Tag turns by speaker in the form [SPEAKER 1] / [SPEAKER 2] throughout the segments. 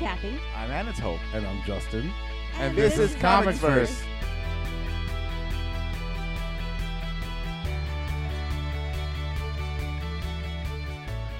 [SPEAKER 1] I'm Kathy.
[SPEAKER 2] I'm Anatole.
[SPEAKER 3] And I'm Justin.
[SPEAKER 2] And, this, is Comics Verse.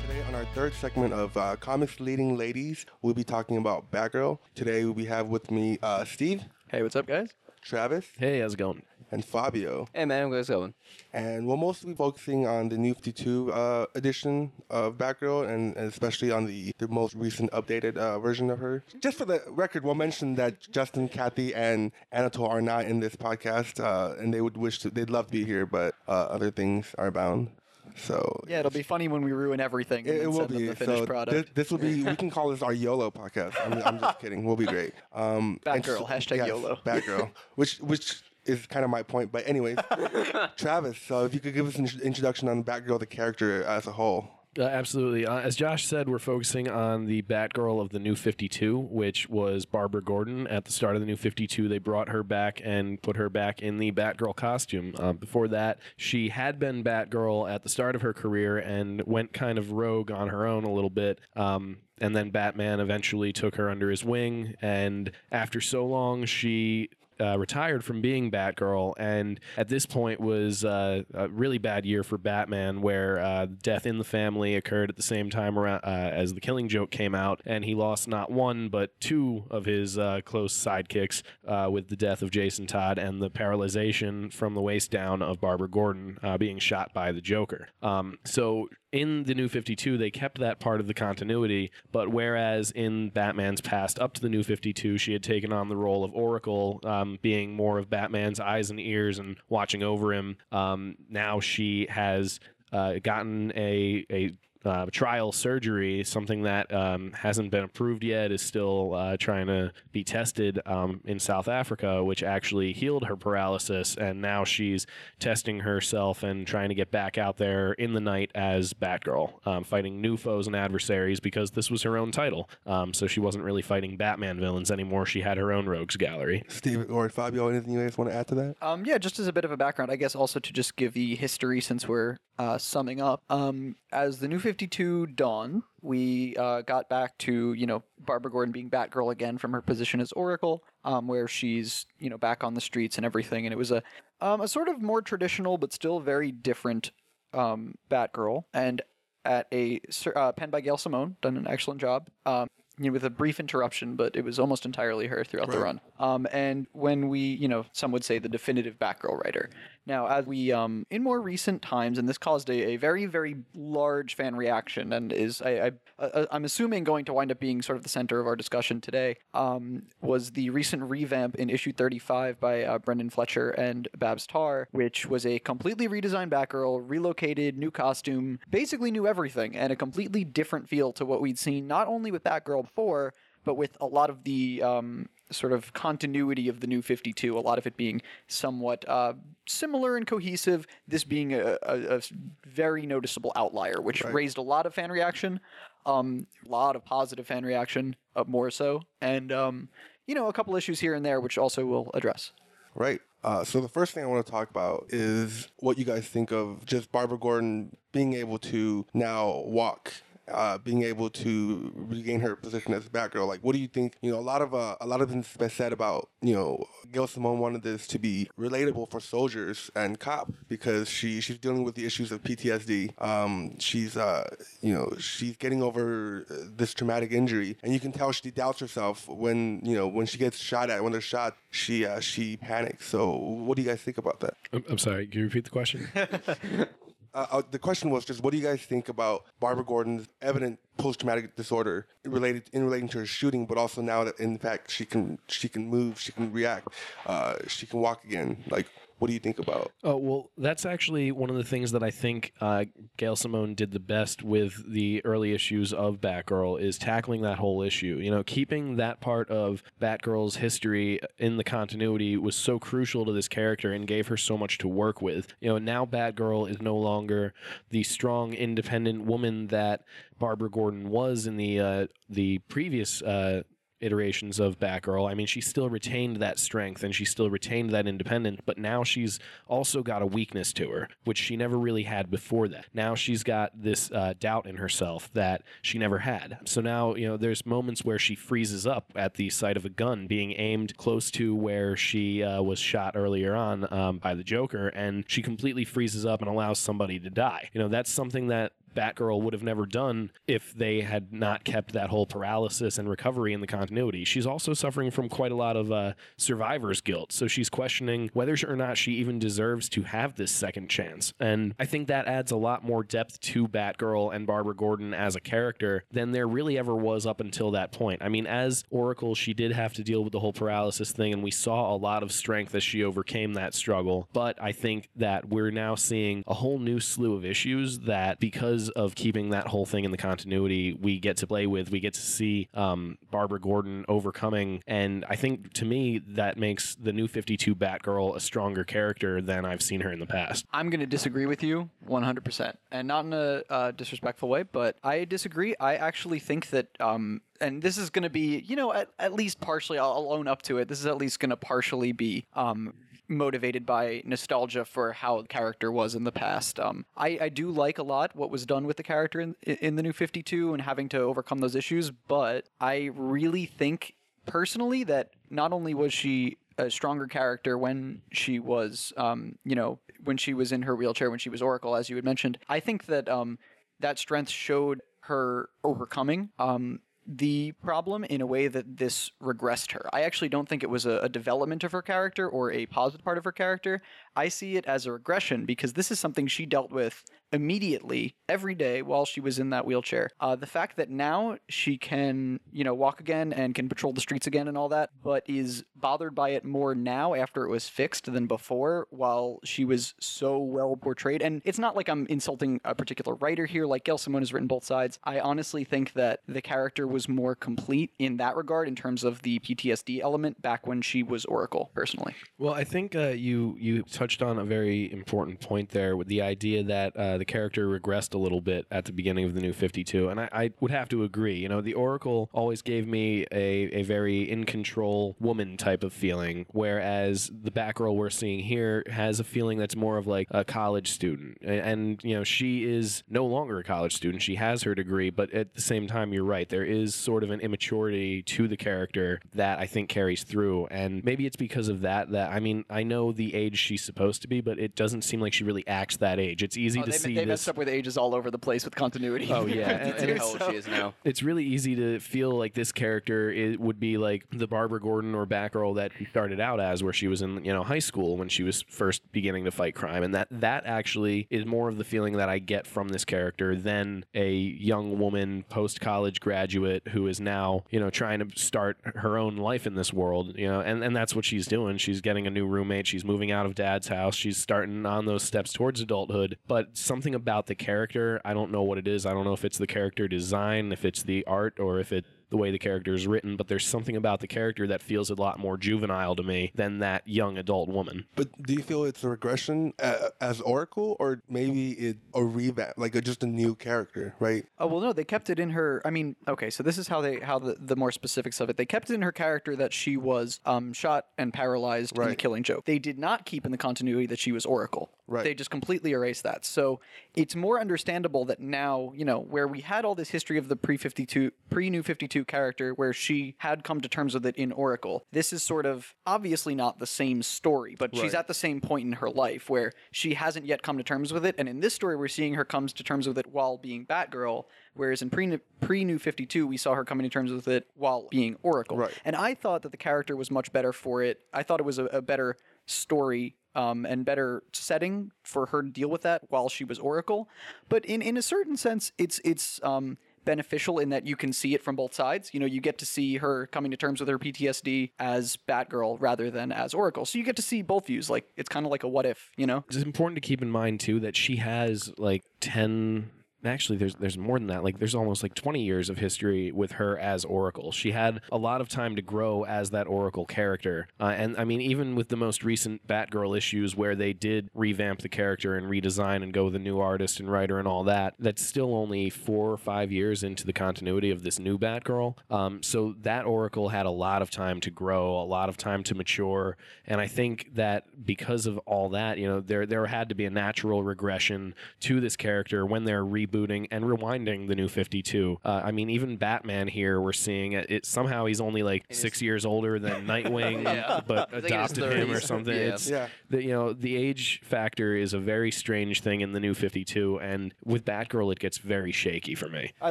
[SPEAKER 3] Today, on our third segment of uh, Comics Leading Ladies, we'll be talking about Batgirl. Today, we have with me uh, Steve,
[SPEAKER 4] Hey, what's up, guys?
[SPEAKER 3] Travis,
[SPEAKER 5] Hey, how's it going?
[SPEAKER 3] And Fabio.
[SPEAKER 4] Hey, man, how's it going?
[SPEAKER 3] And we'll mostly be focusing on the New 52 uh, edition of Batgirl, and, and especially on the, the most recent updated uh, version of her. Just for the record, we'll mention that Justin, Kathy, and Anatole are not in this podcast, uh, and they would wish to, they'd love to be here, but uh, other things are bound. So
[SPEAKER 4] Yeah, it'll be funny when we ruin everything.
[SPEAKER 3] It,
[SPEAKER 4] and
[SPEAKER 3] it will
[SPEAKER 4] send them
[SPEAKER 3] be.
[SPEAKER 4] the finished
[SPEAKER 3] So
[SPEAKER 4] product.
[SPEAKER 3] this, this will be. We can call this our YOLO podcast. I'm, I'm just kidding. We'll be great. Um,
[SPEAKER 4] Batgirl, hashtag YOLO.
[SPEAKER 3] Batgirl, which which is kind of my point. But anyways, Travis, so if you could give us an introduction on Batgirl, the character as a whole.
[SPEAKER 5] Uh, absolutely. Uh, as Josh said, we're focusing on the Batgirl of the New 52, which was Barbara Gordon. At the start of the New 52, they brought her back and put her back in the Batgirl costume. Um, before that, she had been Batgirl at the start of her career and went kind of rogue on her own a little bit. Um, and then Batman eventually took her under his wing. And after so long, she uh, retired from being Batgirl, and at this point was uh, a really bad year for Batman, where uh, death in the family occurred at the same time around, uh, as the Killing Joke came out, and he lost not one but two of his uh, close sidekicks with the death of Jason Todd and the paralyzation from the waist down of Barbara Gordon being shot by the Joker. Um, so in the new 52 they kept that part of the continuity but whereas in batman's past up to the new 52 she had taken on the role of oracle um, being more of batman's eyes and ears and watching over him um, now she has uh, gotten a, a uh, trial surgery, something that um, hasn't been approved yet, is still uh, trying to be tested um, in South Africa, which actually healed her paralysis. And now she's testing herself and trying to get back out there in the night as Batgirl, um, fighting new foes and adversaries because this was her own title. Um, so she wasn't really fighting Batman villains anymore. She had her own rogues gallery.
[SPEAKER 3] Steve or Fabio, anything you guys want to add to that?
[SPEAKER 4] Um, yeah, just as a bit of a background, I guess also to just give the history since we're uh, summing up. Um, as the New 52 Dawn, we uh, got back to, you know, Barbara Gordon being Batgirl again from her position as Oracle, um, where she's, you know, back on the streets and everything. And it was a, um, a sort of more traditional but still very different um, Batgirl. And at a uh, pen by Gail Simone, done an excellent job. Um, you know, with a brief interruption, but it was almost entirely her throughout the run. Um, and when we, you know, some would say the definitive Batgirl writer. Now, as we, um, in more recent times, and this caused a, a very, very large fan reaction, and is, I, I, uh, I'm assuming, going to wind up being sort of the center of our discussion today, um, was the recent revamp in issue 35 by uh, Brenden Fletcher and Babs Tarr, which was a completely redesigned Batgirl, relocated, new costume, basically new everything, and a completely different feel to what we'd seen not only with Batgirl before, but with a lot of the um, sort of continuity of the new 52, a lot of it being somewhat uh, similar and cohesive, this being a, a, a very noticeable outlier, which raised a lot of fan reaction, um, a lot of positive fan reaction, uh, more so, and, um, you know, a couple issues here and there, which also we'll address.
[SPEAKER 3] Right. Uh, so the first thing I want to talk about is what you guys think of just Barbara Gordon being able to now walk. Uh, being able to regain her position as a Batgirl, like, what do you think? You know, a lot of uh, a lot of things been said about, you know, Gail Simone wanted this to be relatable for soldiers and cops because she she's dealing with the issues of PTSD. Um, she's uh, you know, she's getting over uh, this traumatic injury, and you can tell she doubts herself when you know when she gets shot at. When they're shot, she uh, she panics. So, what do you guys think about that?
[SPEAKER 5] I'm, I'm sorry, can you repeat the question?
[SPEAKER 3] Uh, uh, the question was just, what do you guys think about Barbara Gordon's evident post-traumatic disorder related in relating to her shooting, but also now that in fact she can she can move, she can react, uh, she can walk again. Like, what do you think about?
[SPEAKER 5] Oh well, that's actually one of the things that I think uh, Gail Simone did the best with the early issues of Batgirl is tackling that whole issue. You know, keeping that part of Batgirl's history in the continuity was so crucial to this character and gave her so much to work with. You know, now Batgirl is no longer the strong, independent woman that Barbara Gordon was in the uh, the previous. Uh, iterations of Batgirl. I mean, she still retained that strength and she still retained that independence, but now she's also got a weakness to her, which she never really had before that. Now she's got this uh, doubt in herself that she never had. So now, you know, there's moments where she freezes up at the sight of a gun being aimed close to where she uh, was shot earlier on um, by the Joker, and she completely freezes up and allows somebody to die. You know, that's something that Batgirl would have never done if they had not kept that whole paralysis and recovery in the continuity. She's also suffering from quite a lot of uh, survivor's guilt. So she's questioning whether or not she even deserves to have this second chance. And I think that adds a lot more depth to Batgirl and Barbara Gordon as a character than there really ever was up until that point. I mean, as Oracle, she did have to deal with the whole paralysis thing, and we saw a lot of strength as she overcame that struggle. But I think that we're now seeing a whole new slew of issues that because of keeping that whole thing in the continuity, we get to play with. We get to see um, Barbara Gordon overcoming, and I think to me that makes the new 52 Batgirl a stronger character than I've seen her in the past.
[SPEAKER 4] I'm going to disagree with you 100%. And not in a uh, disrespectful way, but I disagree. I actually think that. Um, and this is going to be, you know, at, at least partially, I'll, own up to it. This is at least going to partially be um, motivated by nostalgia for how the character was in the past. Um, I, I do like a lot what was done with the character in, in the new 52 and having to overcome those issues, but I really think personally that not only was she a stronger character when she was, um, you know, when she was in her wheelchair, when she was Oracle, as you had mentioned. I think that um, that strength showed her overcoming um, the problem in a way that this regressed her. I actually don't think it was a, a, development of her character or a positive part of her character. I see it as a regression because this is something she dealt with immediately every day while she was in that wheelchair. Uh, the fact that now she can, you know, walk again and can patrol the streets again and all that, but is bothered by it more now after it was fixed than before while she was so well portrayed. And it's not like I'm insulting a particular writer here, like Gail Simone has written both sides. I honestly think that the character was more complete in that regard in terms of the PTSD element back when she was Oracle, personally.
[SPEAKER 5] Well, I think uh, you you touched on a very important point there with the idea that uh, the character regressed a little bit at the beginning of the new 52, and I, I would have to agree. You know, the Oracle always gave me a, a very in control woman type of feeling, whereas the Batgirl we're seeing here has a feeling that's more of like a college student. And, and, you know, she is no longer a college student. She has her degree, but at the same time, you're right. There is sort of an immaturity to the character that I think carries through. And maybe it's because of that that, I mean, I know the age she's supposed to be, but it doesn't seem like she really acts that age. It's easy
[SPEAKER 4] oh,
[SPEAKER 5] to
[SPEAKER 4] they,
[SPEAKER 5] see
[SPEAKER 4] they
[SPEAKER 5] this.
[SPEAKER 4] messed up with ages all over the place with continuity.
[SPEAKER 5] Oh yeah, and, and
[SPEAKER 1] how old she is now.
[SPEAKER 5] it's really easy to feel like this character it would be like the Barbara Gordon or Batgirl that she started out as, where she was in you know high school when she was first beginning to fight crime, and that that actually is more of the feeling that I get from this character than a young woman post college graduate who is now you know trying to start her own life in this world, you know, and and that's what she's doing. She's getting a new roommate. She's moving out of dad's house. She's starting on those steps towards adulthood, but something about the character, I don't know what it is. I don't know if it's the character design, if it's the art, or if it the way the character is written, but there's something about the character that feels a lot more juvenile to me than that young adult woman.
[SPEAKER 3] But do you feel it's a regression uh, as Oracle, or maybe it a revamp, like a, just a new character, right?
[SPEAKER 4] Oh well, no, they kept it in her. I mean, okay, so this is how they how the, the more specifics of it. They kept it in her character that she was um, shot and paralyzed in the Killing Joke. They did not keep in the continuity that she was Oracle.
[SPEAKER 3] Right.
[SPEAKER 4] They just completely erased that. So it's more understandable that now, you know, where we had all this history of the pre fifty two pre new fifty two character, where she had come to terms with it in Oracle. This is sort of obviously not the same story, but she's at the same point in her life where she hasn't yet come to terms with it. And in this story, we're seeing her comes to terms with it while being Batgirl, whereas in pre pre New Fifty Two, we saw her coming to terms with it while being Oracle.
[SPEAKER 3] Right.
[SPEAKER 4] And I thought that the character was much better for it. I thought it was a, a better story. Um, and better setting for her to deal with that while she was Oracle, but in, in a certain sense, it's it's um, beneficial in that you can see it from both sides. You know, you get to see her coming to terms with her PTSD as Batgirl rather than as Oracle. So you get to see both views. Like it's kind of like a what if, you know?
[SPEAKER 5] It's important to keep in mind too that she has like 10 actually there's there's more than that. Like there's almost like 20 years of history with her as oracle. She had a lot of time to grow as that oracle character. Uh, and i mean even with the most recent batgirl issues where they did revamp the character and redesign and go with a new artist and writer and all that that's still only four or five years into the continuity of this new batgirl. Um, so that oracle had a lot of time to grow a lot of time to mature. And i think that because of all that you know there there had to be a natural regression to this character when they're rebooting and rewinding the new 52. Uh, I mean, even Batman here, we're seeing it, it somehow he's only like
[SPEAKER 1] In
[SPEAKER 5] six
[SPEAKER 1] his-
[SPEAKER 5] years older than Nightwing,
[SPEAKER 1] Yeah.
[SPEAKER 5] but
[SPEAKER 1] He's like in his
[SPEAKER 5] adopted him or something.
[SPEAKER 1] Yeah.
[SPEAKER 5] It's
[SPEAKER 3] Yeah.
[SPEAKER 5] the, you know the age factor is a very strange thing in the new 52, and with Batgirl, it gets very shaky for me.
[SPEAKER 4] I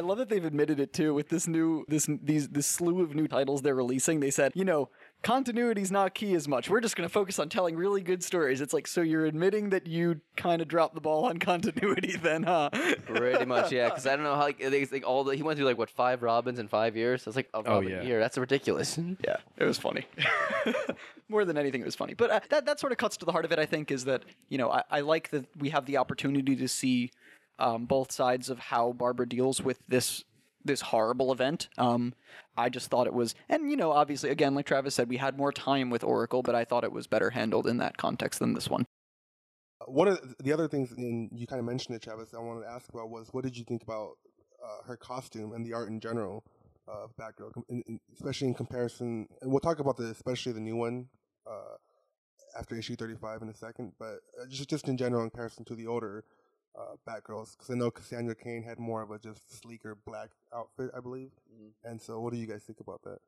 [SPEAKER 4] love that they've admitted it too with this new this these this slew of new titles they're releasing. They said, you know, continuity's not key as much. We're just going to focus on telling really good stories. It's like so you're admitting that you kind of dropped the ball on continuity then, huh?
[SPEAKER 1] Pretty much, yeah. Because I don't know how like, they, like all the he went through like what five Robins in five years. That's like a
[SPEAKER 5] Oh,
[SPEAKER 1] Robin
[SPEAKER 5] yeah.
[SPEAKER 1] a year. That's ridiculous.
[SPEAKER 4] Yeah, it was funny. More than anything, it was funny. But uh, that that sort of cuts to the heart of it. I think is that you know I, I like that we have the opportunity to see um, both sides of how Barbara deals with this this horrible event. Um, I just thought it was, and you know, obviously, again, like Travis said, we had more time with Oracle, but I thought it was better handled in that context than this one.
[SPEAKER 3] One of the other things, and you kind of mentioned it, Travis, I wanted to ask about was what did you think about uh, her costume and the art in general of Batgirl, in, in, especially in comparison. And we'll talk about the especially the new one uh, after issue thirty five in a second, but uh, just just in general in comparison to the older uh, Batgirls, because I know Cassandra Cain had more of a just sleeker black outfit, I believe. And so, what do you guys think about that?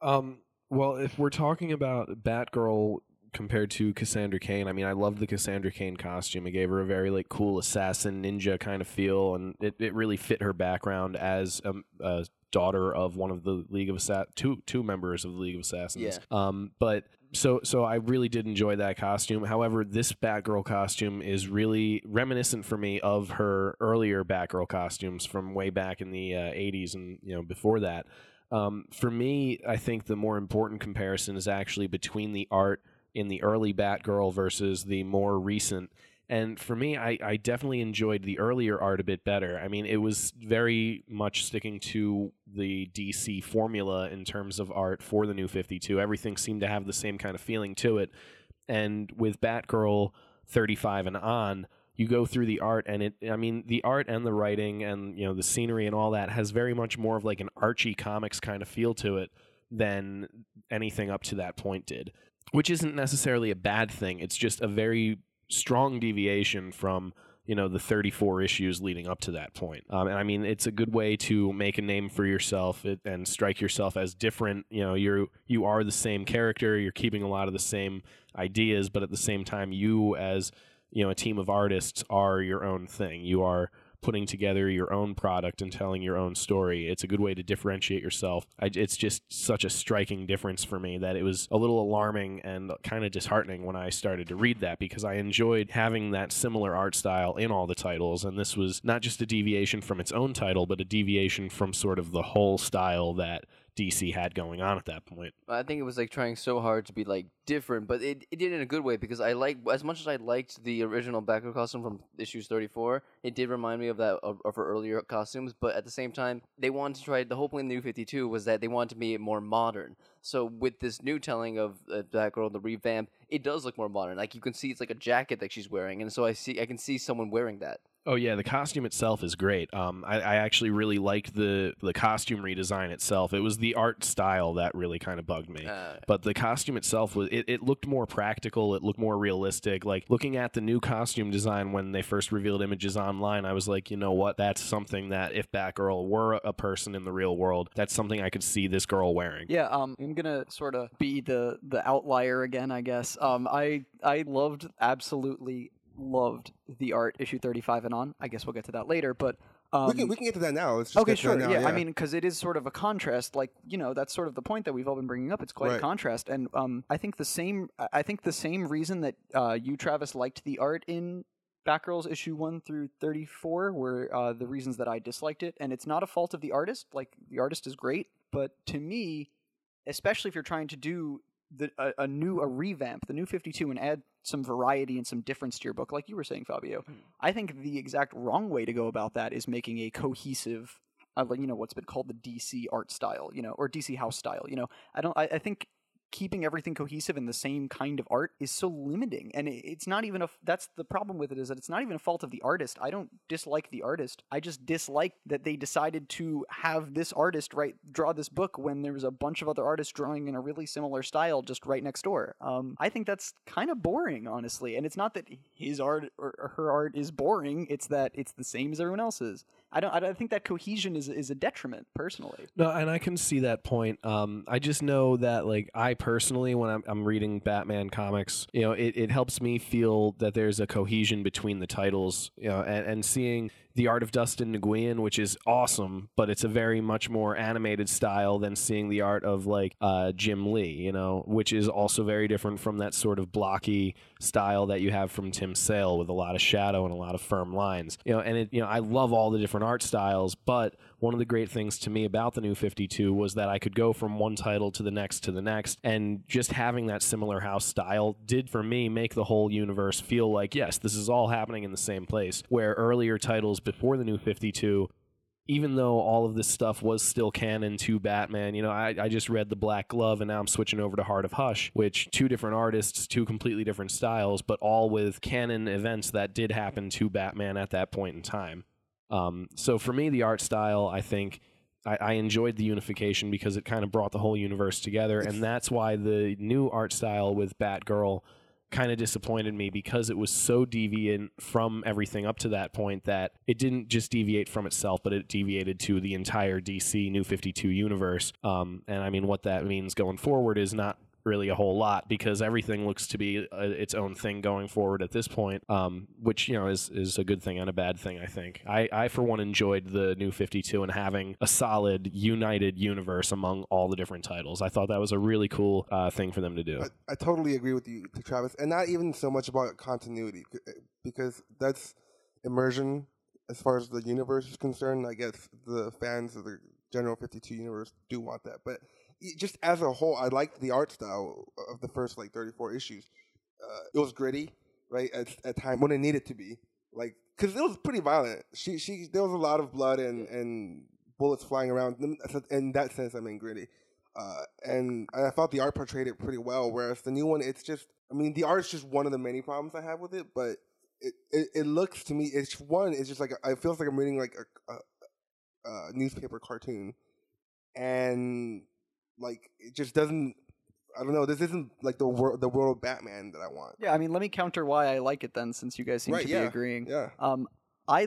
[SPEAKER 5] Um, well, if we're talking about Batgirl compared to Cassandra Cain, I mean, I loved the Cassandra Cain costume. It gave her a very like cool assassin ninja kind of feel, and it, it really fit her background as a, a daughter of one of the League of Assassins, two two members of the League of Assassins.
[SPEAKER 1] Yeah.
[SPEAKER 5] Um, but so so I really did enjoy that costume. However, this Batgirl costume is really reminiscent for me of her earlier Batgirl costumes from way back in the uh, 80s and you know before that. Um, for me, I think the more important comparison is actually between the art in the early Batgirl versus the more recent. And for me, I, I definitely enjoyed the earlier art a bit better. I mean, it was very much sticking to the DC formula in terms of art for the new 52. Everything seemed to have the same kind of feeling to it. And with Batgirl 35 and on, you go through the art and it i mean the art and the writing and you know the scenery and all that has very much more of like an archie comics kind of feel to it than anything up to that point did which isn't necessarily a bad thing it's just a very strong deviation from you know the 34 issues leading up to that point. Um, and i mean it's a good way to make a name for yourself and strike yourself as different. You know you're you are the same character you're keeping a lot of the same ideas but at the same time you as you know a team of artists are your own thing. You are putting together your own product and telling your own story it's a good way to differentiate yourself. I, it's just such a striking difference for me that it was a little alarming and kind of disheartening when i started to read that because i enjoyed having that similar art style in all the titles. And this was not just a deviation from its own title but a deviation from sort of the whole style that dc had going on at that point
[SPEAKER 1] I think it was like trying so hard to be like different, but it, it did in a good way because I like as much as I liked the original Batgirl costume from issues 34, it did remind me of that of, of her earlier costumes, but at the same time, they wanted to try the whole point of the new 52 was that they wanted to be more modern. So with this new telling of uh, Batgirl, the revamp, it does look more modern. Like you can see it's like a jacket that she's wearing, and so I see I can see someone wearing that.
[SPEAKER 5] Oh yeah, the costume itself is great. Um, I, I actually really liked the the costume redesign itself. It was the art style that really kind of bugged me.
[SPEAKER 1] Uh,
[SPEAKER 5] but the costume itself was it, it looked more practical. It looked more realistic. Like looking at the new costume design when they first revealed images online, I was like, you know what? That's something that if Batgirl were a person in the real world, that's something I could see this girl wearing.
[SPEAKER 4] Yeah, um, I'm gonna sort of be the the outlier again, I guess. Um, I I loved absolutely loved the art issue 35 and on. I guess we'll get to that later, but um,
[SPEAKER 3] we can we can get to that now.
[SPEAKER 4] Okay, sure.
[SPEAKER 3] now,
[SPEAKER 4] yeah, I mean, because it is sort of a contrast. Like you know, that's sort of the point that we've all been bringing up. It's quite a contrast, and um, I think the same. I- I think the same reason that uh, you, Travis, liked the art in Batgirls issue one through thirty four were uh, the reasons that I disliked it, and it's not a fault of the artist. Like the artist is great, but to me, especially if you're trying to do the a, a new a revamp, the new 52 and add some variety and some difference to your book like you were saying Fabio. I think the exact wrong way to go about that is making a cohesive uh, like, you know what's been called the DC art style, you know, or DC house style, you know. I don't I, I think keeping everything cohesive in the same kind of art is so limiting and it's not even a that's the problem with it is that it's not even a fault of the artist. I don't dislike the artist. I just dislike that they decided to have this artist write draw this book when there was a bunch of other artists drawing in a really similar style just right next door. Um, i think that's kind of boring honestly and it's not that his art or her art is boring it's that it's the same as everyone else's i don't i don't think that cohesion is is a detriment personally
[SPEAKER 5] No, and I can see that point. Um, I just know that, like, I personally, when I'm, I'm reading Batman comics, you know, it, it helps me feel that there's a cohesion between the titles, you know, and, and seeing the art of Dustin Nguyen, which is awesome, but it's a very much more animated style than seeing the art of like uh, Jim Lee, you know, which is also very different from that sort of blocky style that you have from Tim Sale with a lot of shadow and a lot of firm lines, you know. And it, you know, I love all the different art styles, but one of the great things to me about the new 52 was that I could go from one title to the next to the next, and just having that similar house style did for me make the whole universe feel like yes, this is all happening in the same place. Where earlier titles before the new 52 even though all of this stuff was still canon to Batman, you know, I, I just read The Black Glove and now I'm switching over to Heart of Hush, which two different artists, two completely different styles, but all with canon events that did happen to Batman at that point in time. Um, so for me, the art style, I think. I, I enjoyed the unification because it kind of brought the whole universe together, and that's why the new art style with Batgirl kind of disappointed me because it was so deviant from everything up to that point that it didn't just deviate from itself, but it deviated to the entire DC New 52 universe. Um, and I mean, what that means going forward is not really a whole lot because everything looks to be uh its own thing going forward at this point, um, which you know is is a good thing and a bad thing. I think I, I for one enjoyed the new Fifty Two and having a solid united universe among all the different titles. I thought that was a really cool uh, thing for them to do.
[SPEAKER 3] I, I totally agree with you, Travis, and not even so much about continuity eh, because that's immersion as far as the universe is concerned. I guess the fans of the general Fifty Two universe do want that, but just as a whole, I liked the art style of the first like thirty four issues. Uh, it was gritty, right? At at time when it needed to be, like because it was pretty violent. She she there was a lot of blood and and bullets flying around. In that sense, I mean gritty. Uh, and I thought the art portrayed it pretty well. Whereas the new one, it's just, I mean, the art is just one of the many problems I have with it. But it, it, it looks to me, it's one, it's just like a, it feels like I'm reading like a, a, a newspaper cartoon, and like it just doesn't. I don't know. This isn't like the world, the world Batman that I want.
[SPEAKER 4] Yeah, I mean, let me counter why I like it then, since you guys seem
[SPEAKER 3] Right,
[SPEAKER 4] to
[SPEAKER 3] yeah,
[SPEAKER 4] be agreeing.
[SPEAKER 3] Yeah.
[SPEAKER 4] Um, I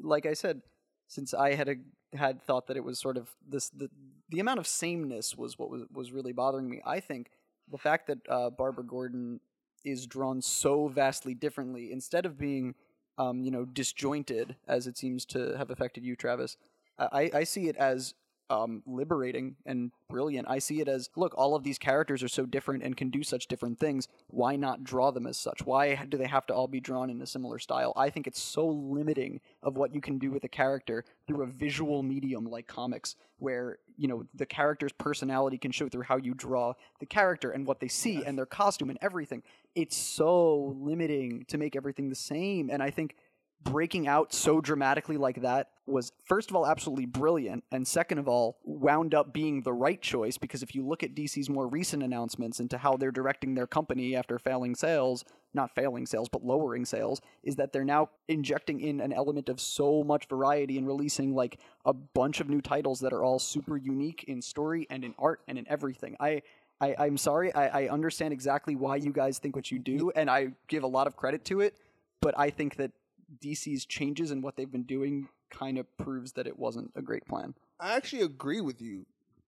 [SPEAKER 4] like I said, since I had a, had thought that it was sort of this the the amount of sameness was what was was really bothering me. I think the fact that uh, Barbara Gordon is drawn so vastly differently, instead of being, um, you know, disjointed as it seems to have affected you, Travis. I, I see it as um, liberating and brilliant. I see it as look, all of these characters are so different and can do such different things. Why not draw them as such? Why do they have to all be drawn in a similar style? I think it's so limiting of what you can do with a character through a visual medium like comics, where you know the character's personality can show through how you draw the character and what they see and their costume and everything. It's so limiting to make everything the same, and I think breaking out so dramatically like that was first of all absolutely brilliant and second of all wound up being the right choice because if you look at DC's more recent announcements into how they're directing their company after failing sales not failing sales but lowering sales is that they're now injecting in an element of so much variety and releasing like a bunch of new titles that are all super unique in story and in art and in everything I I, I'm sorry. I, I understand exactly why you guys think what you do, and I give a lot of credit to it. But I think that DC's changes and what they've been doing kind of proves that it wasn't a great plan.
[SPEAKER 3] I actually agree with you,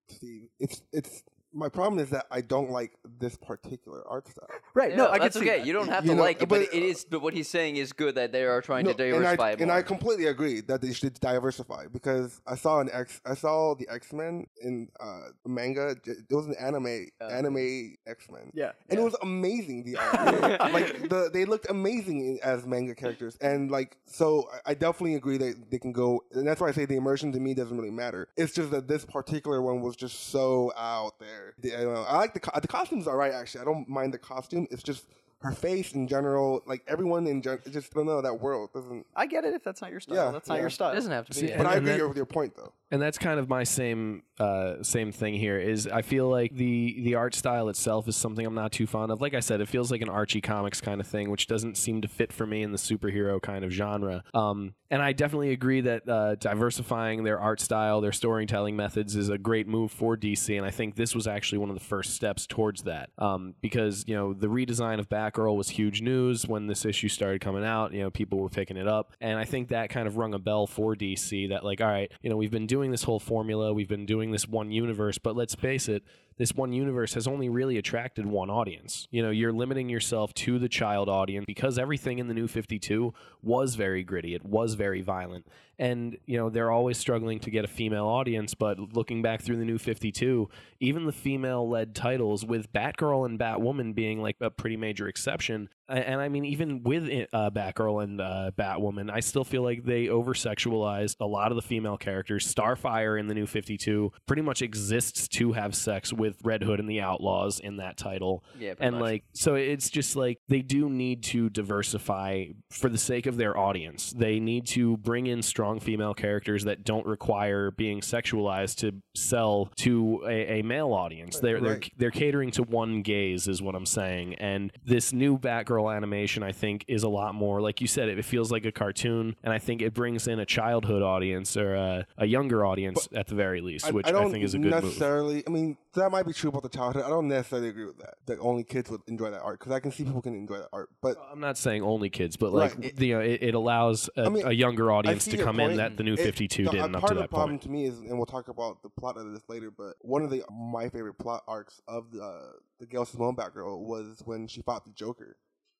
[SPEAKER 3] Steve. It's it's my problem is that I don't like this particular art style.
[SPEAKER 4] Right?
[SPEAKER 1] Yeah,
[SPEAKER 4] no, I
[SPEAKER 1] that's
[SPEAKER 4] can see
[SPEAKER 1] okay.
[SPEAKER 4] that.
[SPEAKER 1] You don't have
[SPEAKER 3] You
[SPEAKER 1] to
[SPEAKER 3] know,
[SPEAKER 1] like it, but,
[SPEAKER 3] but-
[SPEAKER 1] it is. But what he's saying is good that they are trying
[SPEAKER 3] No,
[SPEAKER 1] to
[SPEAKER 3] and I,
[SPEAKER 1] diversify
[SPEAKER 3] and. I completely agree that they should diversify because I saw an X, I saw the X Men in uh, manga. It was an anime,
[SPEAKER 1] Oh.
[SPEAKER 3] anime X Men.
[SPEAKER 4] Yeah.
[SPEAKER 3] and it was amazing. The like the they looked amazing as manga characters, and like so, I- I definitely agree that they can go, and that's why I say the immersion to me doesn't really matter. It's just that this particular one was just so out there there. The- uh, I like the co- the costumes are right actually. I don't mind the costume. It's just her face in general, like everyone in general, just I don't know that world doesn't.
[SPEAKER 4] I get it if that's not your style.
[SPEAKER 3] Yeah,
[SPEAKER 4] that's not
[SPEAKER 3] yeah.
[SPEAKER 4] your
[SPEAKER 1] It
[SPEAKER 4] style.
[SPEAKER 1] doesn't have to be.
[SPEAKER 5] See,
[SPEAKER 1] yeah.
[SPEAKER 3] But I
[SPEAKER 5] and
[SPEAKER 3] agree
[SPEAKER 5] then-
[SPEAKER 3] with your point though.
[SPEAKER 5] And that's kind of my same uh, same thing here is I feel like the the art style itself is something I'm not too fond of. Like I said, it feels like an Archie comics kind of thing, which doesn't seem to fit for me in the superhero kind of genre. Um, and I definitely agree that uh, diversifying their art style, their storytelling methods is a great move for DC, and I think this was actually one of the first steps towards that. Um, because you know the redesign of Batgirl was huge news when this issue started coming out. You know people were picking it up, and I think that kind of rung a bell for DC that like, all right, you know we've been doing this whole formula, we've been doing this one universe, but let's face it, this one universe has only really attracted one audience. You know, you're limiting yourself to the child audience because everything in the new 52 was very gritty. It was very violent. And, you know, they're always struggling to get a female audience, but looking back through the new 52, even the female led titles with Batgirl and Batwoman being like a pretty major exception. And I mean, even with uh, Batgirl and uh, Batwoman, I still feel like they over sexualized a lot of the female characters. Starfire in the new 52 pretty much exists to have sex with Red Hood and the Outlaws in that title.
[SPEAKER 1] Yeah,
[SPEAKER 5] And
[SPEAKER 1] much.
[SPEAKER 5] like, so it's just like they do need to diversify for the sake of their audience. They need to bring in strong female characters that don't require being sexualized to sell to a, a male audience. They're they're they're catering to one gaze, is what I'm saying. And this new Batgirl animation, I think, is a lot more like you said. It, it feels like a cartoon, and I think it brings in a childhood audience or a, a younger audience at the very least, which I,
[SPEAKER 3] don't
[SPEAKER 5] think is a good move.
[SPEAKER 3] necessarily. I mean, that might be true about the childhood. I don't necessarily agree with that. That only kids would enjoy that art because I can see people can enjoy that art. But
[SPEAKER 5] I'm not saying only kids, but like
[SPEAKER 3] Right.
[SPEAKER 5] you know, it, it allows a,
[SPEAKER 3] I mean,
[SPEAKER 5] a younger audience to come in that the new
[SPEAKER 3] It-
[SPEAKER 5] 52
[SPEAKER 3] the-
[SPEAKER 5] didn't up
[SPEAKER 3] part
[SPEAKER 5] to
[SPEAKER 3] of the
[SPEAKER 5] that
[SPEAKER 3] problem
[SPEAKER 5] point.
[SPEAKER 3] to me is, and we'll talk about the plot of this later. But one of the my favorite plot arcs of the uh, the Gail Simone Batgirl was when she fought the Joker,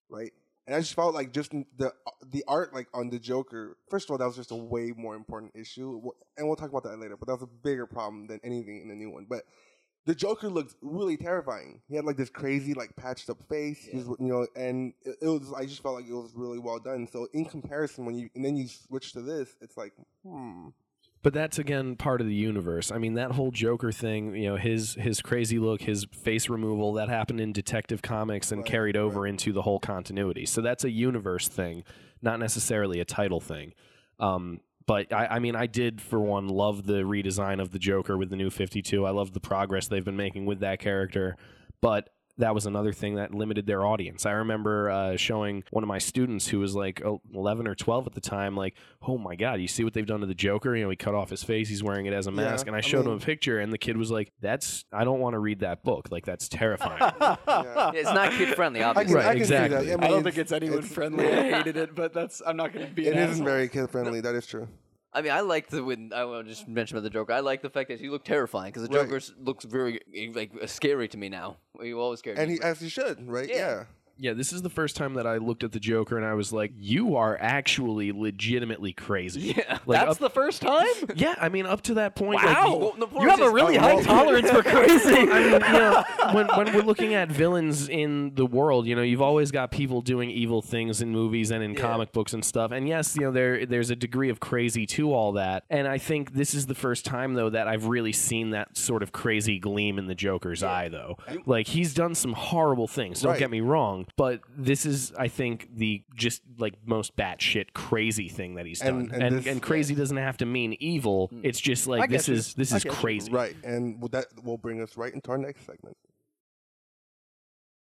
[SPEAKER 3] right? And I just felt like just the the art like on the Joker. First of all, that was just a way more important issue, and we'll talk about that later. But that was a bigger problem than anything in the new one. But the Joker looked really terrifying. He had like this crazy, like patched up face. He was, you know, and it, it was. I just felt like it was really well done. So in comparison, when you and then you switch to this, it's like, hmm,
[SPEAKER 5] But that's again part of the universe. I mean, that whole Joker thing, you know, his his crazy look, his face removal, that happened in Detective Comics and
[SPEAKER 3] Right,
[SPEAKER 5] carried over into the whole continuity. So that's a universe thing, not necessarily a title thing. Um, but I, I mean, I did for one love the redesign of the Joker with the new Fifty Two. I love the progress they've been making with that character, but that was another thing that limited their audience. I remember uh, showing one of my students who was like 11 or 12 at the time, like, oh my God, you see what they've done to the Joker? You know, he cut off his face, he's wearing it as a
[SPEAKER 3] Yeah,
[SPEAKER 5] mask. and I
[SPEAKER 3] I
[SPEAKER 5] showed him a picture, and the kid was like, that's, I don't want to read that book. Like, that's terrifying.
[SPEAKER 3] yeah.
[SPEAKER 1] Yeah, it's not kid friendly,
[SPEAKER 3] I can,
[SPEAKER 1] obviously.
[SPEAKER 5] Right,
[SPEAKER 3] I can
[SPEAKER 5] exactly.
[SPEAKER 3] see that.
[SPEAKER 4] I,
[SPEAKER 3] mean,
[SPEAKER 4] don't think it's anyone
[SPEAKER 3] it's-
[SPEAKER 4] friendly. I hated it, but that's I'm not going to be.
[SPEAKER 3] It
[SPEAKER 4] an
[SPEAKER 3] isn't
[SPEAKER 4] asshole.
[SPEAKER 3] very kid friendly. That is true.
[SPEAKER 1] I mean, I like the when I want to just mention about the Joker. I like the fact that he looked terrifying because the
[SPEAKER 3] Right.
[SPEAKER 1] Joker s- looks very like uh, scary to me now. He always scared
[SPEAKER 3] And
[SPEAKER 1] me.
[SPEAKER 3] he, as he should, right?
[SPEAKER 1] Yeah.
[SPEAKER 3] Yeah.
[SPEAKER 5] Yeah, this is the first time that I looked at the Joker and I was like, you are actually legitimately crazy.
[SPEAKER 1] yeah.
[SPEAKER 5] Like,
[SPEAKER 4] That's
[SPEAKER 5] up,
[SPEAKER 4] the first time.
[SPEAKER 5] yeah, I mean, up to that point, like,
[SPEAKER 4] Wow,
[SPEAKER 1] Well, the point
[SPEAKER 4] you have
[SPEAKER 1] is-
[SPEAKER 4] a really
[SPEAKER 3] oh,
[SPEAKER 4] high
[SPEAKER 3] well-
[SPEAKER 4] tolerance for crazy.
[SPEAKER 5] I mean, you know, when, when we're looking at villains in the world, you know, you've always got people doing evil things in movies and in
[SPEAKER 1] Yeah.
[SPEAKER 5] comic books and stuff. And yes, you know, there there's a degree of crazy to all that. And I think this is the first time though that I've really seen that sort of crazy gleam in the Joker's eye though. Like he's done some horrible things, don't
[SPEAKER 3] Right.
[SPEAKER 5] get me wrong, but this is I think the just like most batshit crazy thing that he's done.
[SPEAKER 3] and
[SPEAKER 5] And
[SPEAKER 3] this-
[SPEAKER 5] and crazy doesn't have to mean evil. It's just like this is this is
[SPEAKER 4] you.
[SPEAKER 5] crazy.
[SPEAKER 3] Right, and that will bring us right into our next segment.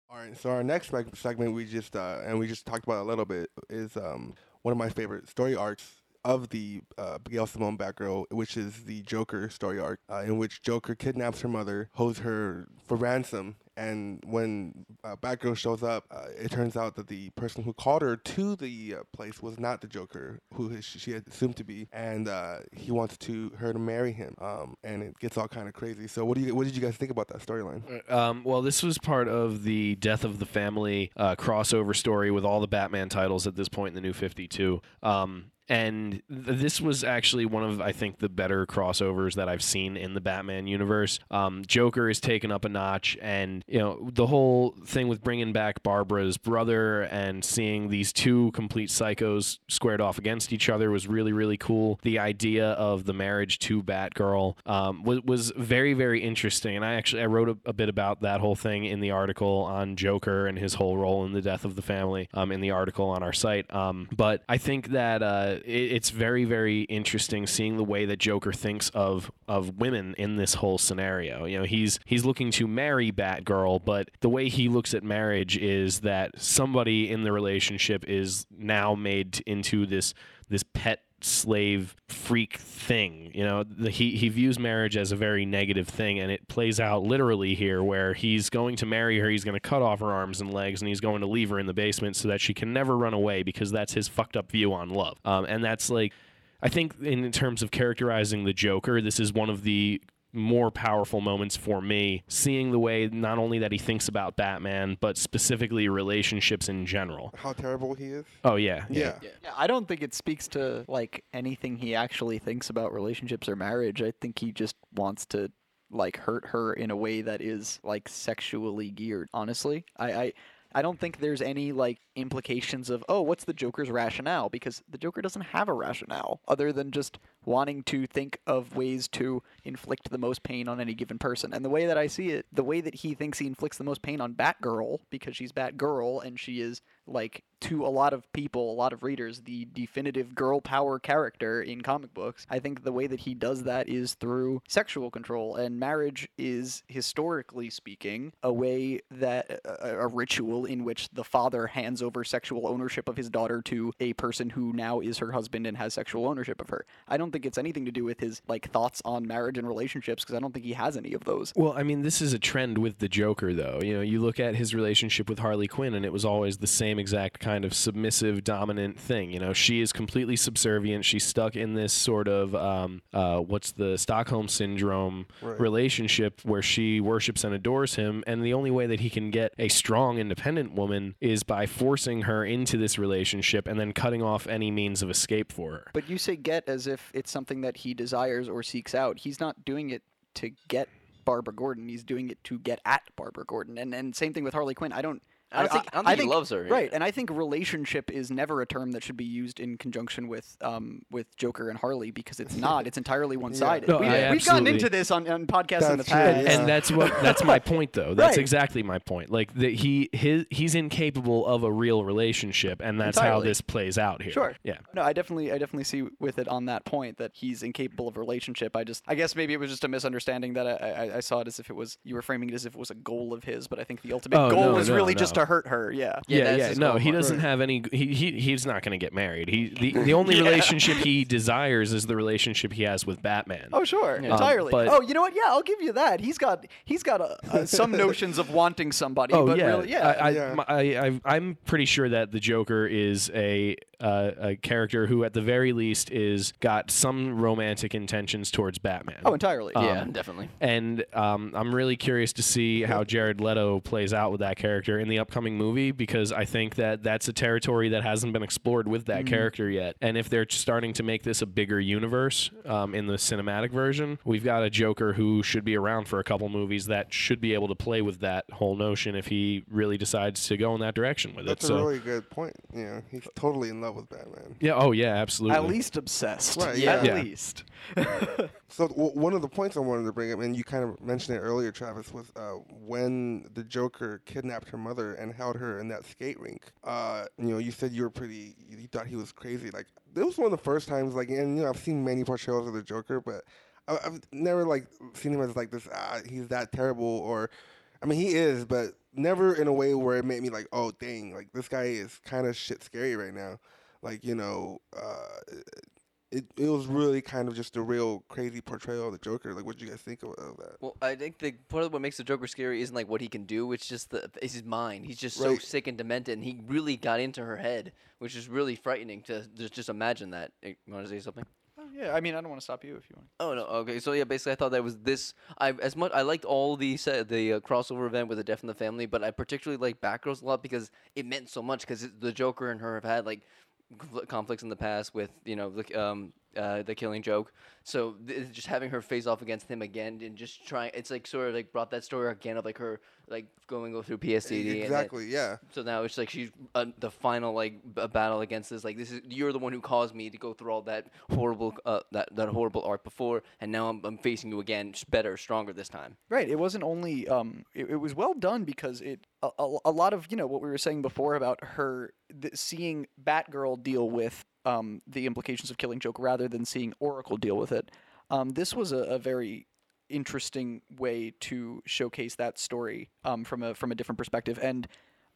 [SPEAKER 3] All right, so our next segment we just uh, and we just talked about a little bit is um, one of my favorite story arcs of the uh, Gail Simone Batgirl, which is the Joker story arc, uh, in which Joker kidnaps her mother, holds her for ransom, and when uh, Batgirl shows up, uh, it turns out that the person who called her to the uh, place was not the Joker, who she assumed to be, and uh, he wants to her to marry him, um, and it gets all kind of crazy. So, what do you what did you guys think about that storyline?
[SPEAKER 5] Um, well, this was part of the Death of the Family uh, crossover story with all the Batman titles at this point in the New 52. Um, and th- this was actually one of I think the better crossovers that I've seen in the Batman universe. Um, Joker is taken up a notch, and you know the whole thing with bringing back Barbara's brother and seeing these two complete psychos squared off against each other was really really cool. The idea of the marriage to Batgirl um, was was very very interesting, and I actually I wrote a, a bit about that whole thing in the article on Joker and his whole role in the death of the family um, in the article on our site. Um, but I think that uh, it, it's very very interesting seeing the way that Joker thinks of of women in this whole scenario. You know, he's he's looking to marry Batgirl, but the way he looks at marriage is that somebody in the relationship is now made into this this pet slave freak thing. You know, the, he he views marriage as a very negative thing, and it plays out literally here, where he's going to marry her, he's going to cut off her arms and legs, and he's going to leave her in the basement so that she can never run away because that's his fucked up view on love. Um, and that's like. I think in terms of characterizing the Joker, this is one of the more powerful moments for me seeing the way not only that he thinks about Batman but specifically relationships in general.
[SPEAKER 3] How terrible he is.
[SPEAKER 5] Oh yeah.
[SPEAKER 3] Yeah.
[SPEAKER 1] Yeah.
[SPEAKER 4] Yeah, I don't think it speaks to like anything he actually thinks about relationships or marriage. I think he just wants to like hurt her in a way that is like sexually geared. Honestly, I I, I don't think there's any like implications of oh what's the Joker's rationale because the Joker doesn't have a rationale other than just wanting to think of ways to inflict the most pain on any given person. And the way that I see it, the way that he thinks he inflicts the most pain on Batgirl because she's Batgirl and she is like to a lot of people, a lot of readers, the definitive girl power character in comic books. I think the way that he does that is through sexual control, and marriage is historically speaking a way that a, a ritual in which the father hands over sexual ownership of his daughter to a person who now is her husband and has sexual ownership of her. I don't think it's anything to do with his like thoughts on marriage and relationships because I don't think he has any of those.
[SPEAKER 5] Well, I mean, this is a trend with the Joker, though. You know, you look at his relationship with Harley Quinn, and it was always the same exact kind of submissive, dominant thing. You know, she is completely subservient. She's stuck in this sort of um, uh, what's the Stockholm syndrome
[SPEAKER 3] Right.
[SPEAKER 5] relationship where she worships and adores him, and the only way that he can get a strong, independent woman is by forcing her into this relationship and then cutting off any means of escape for her.
[SPEAKER 4] But you say get as if it's something that he desires or seeks out. He's not doing it to get Barbara Gordon. He's doing it to get at Barbara Gordon. And and same thing with Harley Quinn. I don't.
[SPEAKER 1] I don't think, I don't think he loves her.
[SPEAKER 4] Right, and I think relationship is never a term that should be used in conjunction with um with Joker and Harley because it's not. It's entirely one sided.
[SPEAKER 5] No,
[SPEAKER 4] we, we've gotten into this on, on podcasts in the
[SPEAKER 3] That's true,
[SPEAKER 4] past.
[SPEAKER 3] yeah.
[SPEAKER 5] and that's what that's my point though that's
[SPEAKER 4] Right.
[SPEAKER 5] exactly my point like that he his he's incapable of a real relationship and that's how this plays out here
[SPEAKER 4] Sure.
[SPEAKER 5] yeah
[SPEAKER 4] No, I definitely, I definitely see with it on that point that he's incapable of a relationship. I just, I guess maybe it was just a misunderstanding that I, I, I saw it as if it was you were framing it as if it was a goal of his, but I think the ultimate
[SPEAKER 5] Oh,
[SPEAKER 4] goal
[SPEAKER 5] no,
[SPEAKER 4] is
[SPEAKER 5] no,
[SPEAKER 4] really just
[SPEAKER 5] no.
[SPEAKER 4] To hurt her. Yeah.
[SPEAKER 1] Yeah,
[SPEAKER 5] yeah yeah no
[SPEAKER 1] goal.
[SPEAKER 5] he doesn't
[SPEAKER 3] Right.
[SPEAKER 5] have any he, he he's not going to get married he the, the only relationship he desires is the relationship he has with batman
[SPEAKER 4] Oh sure,
[SPEAKER 1] Yeah.
[SPEAKER 4] entirely.
[SPEAKER 5] Um, but-
[SPEAKER 4] oh, you know what? Yeah, I'll give you that. He's got he's got a, uh, some notions of wanting somebody.
[SPEAKER 5] Oh
[SPEAKER 4] but
[SPEAKER 5] yeah,
[SPEAKER 4] really, yeah.
[SPEAKER 5] I, I,
[SPEAKER 3] Yeah.
[SPEAKER 5] my- I, I, am pretty sure that the Joker is a uh, a character who, at the very least, is got some romantic intentions towards Batman.
[SPEAKER 4] oh, entirely.
[SPEAKER 1] Yeah,
[SPEAKER 5] Um,
[SPEAKER 1] definitely.
[SPEAKER 5] And um, I'm really curious to see how Jared Leto plays out with that character in the upcoming movie because I think that that's a territory that hasn't been explored with that character yet. And if they're starting to make this a bigger universe um, in the cinematic version, we've got a Joker who should be around for a couple movies that should be able to play with that whole notion if he really decides to go in that direction with
[SPEAKER 3] That's
[SPEAKER 5] it.
[SPEAKER 3] a
[SPEAKER 5] So
[SPEAKER 3] really good point. Yeah, he's totally in love with Batman.
[SPEAKER 5] yeah, oh yeah, absolutely.
[SPEAKER 4] At least obsessed.
[SPEAKER 3] Right,
[SPEAKER 4] At
[SPEAKER 5] yeah.
[SPEAKER 4] least.
[SPEAKER 3] So w- one of the points I wanted to bring up, and you kind of mentioned it earlier, Travis, was uh, when the Joker kidnapped her mother and held her in that skate rink. Uh, you know, you said you were pretty, you thought he was crazy. Like it was one of the first times, like, and you know, I've seen many portrayals of the Joker, but I- I've never like seen him as like this. Ah, he's that terrible, or I mean, he is, but never in a way where it made me like, oh dang, like this guy is kind of shit scary right now. Like you know, uh, it it was really kind of just a real crazy portrayal of the Joker. Like, what do you guys think of, of that?
[SPEAKER 1] Well, I think the part of what makes the Joker scary isn't like what he can do. It's just the it's his mind. He's just so sick and demented, and he really got into her head, which is really frightening to just just imagine that. Eh, You want to say something?
[SPEAKER 4] Oh, yeah, I mean, I don't want to stop you if you want.
[SPEAKER 1] Oh no. Okay. So yeah, basically, I thought that was this. I as much I liked all the se- the uh, crossover event with the Death in the Family, but I particularly like Batgirls a lot because it meant so much because the Joker and her have had like confl- conflicts in the past with you know the um uh, the Killing Joke. So th- just having her face off against him again and just trying, it's like sort of like brought that story again of like her like going go through PSTD. and then-
[SPEAKER 3] Exactly. Yeah.
[SPEAKER 1] so now it's like she's uh, the final like b- battle against this. Like this is you're the one who caused me to go through all that horrible uh, that that horrible arc before, and now I'm, I'm facing you again, just better, stronger this time.
[SPEAKER 4] Right. It wasn't only um. It, it was well done because it a, a, a lot of you know what we were saying before about her th- seeing Batgirl deal with um the implications of Killing Joke rather than seeing Oracle deal with it. Um, this was a, a very interesting way to showcase that story um from a from a different perspective and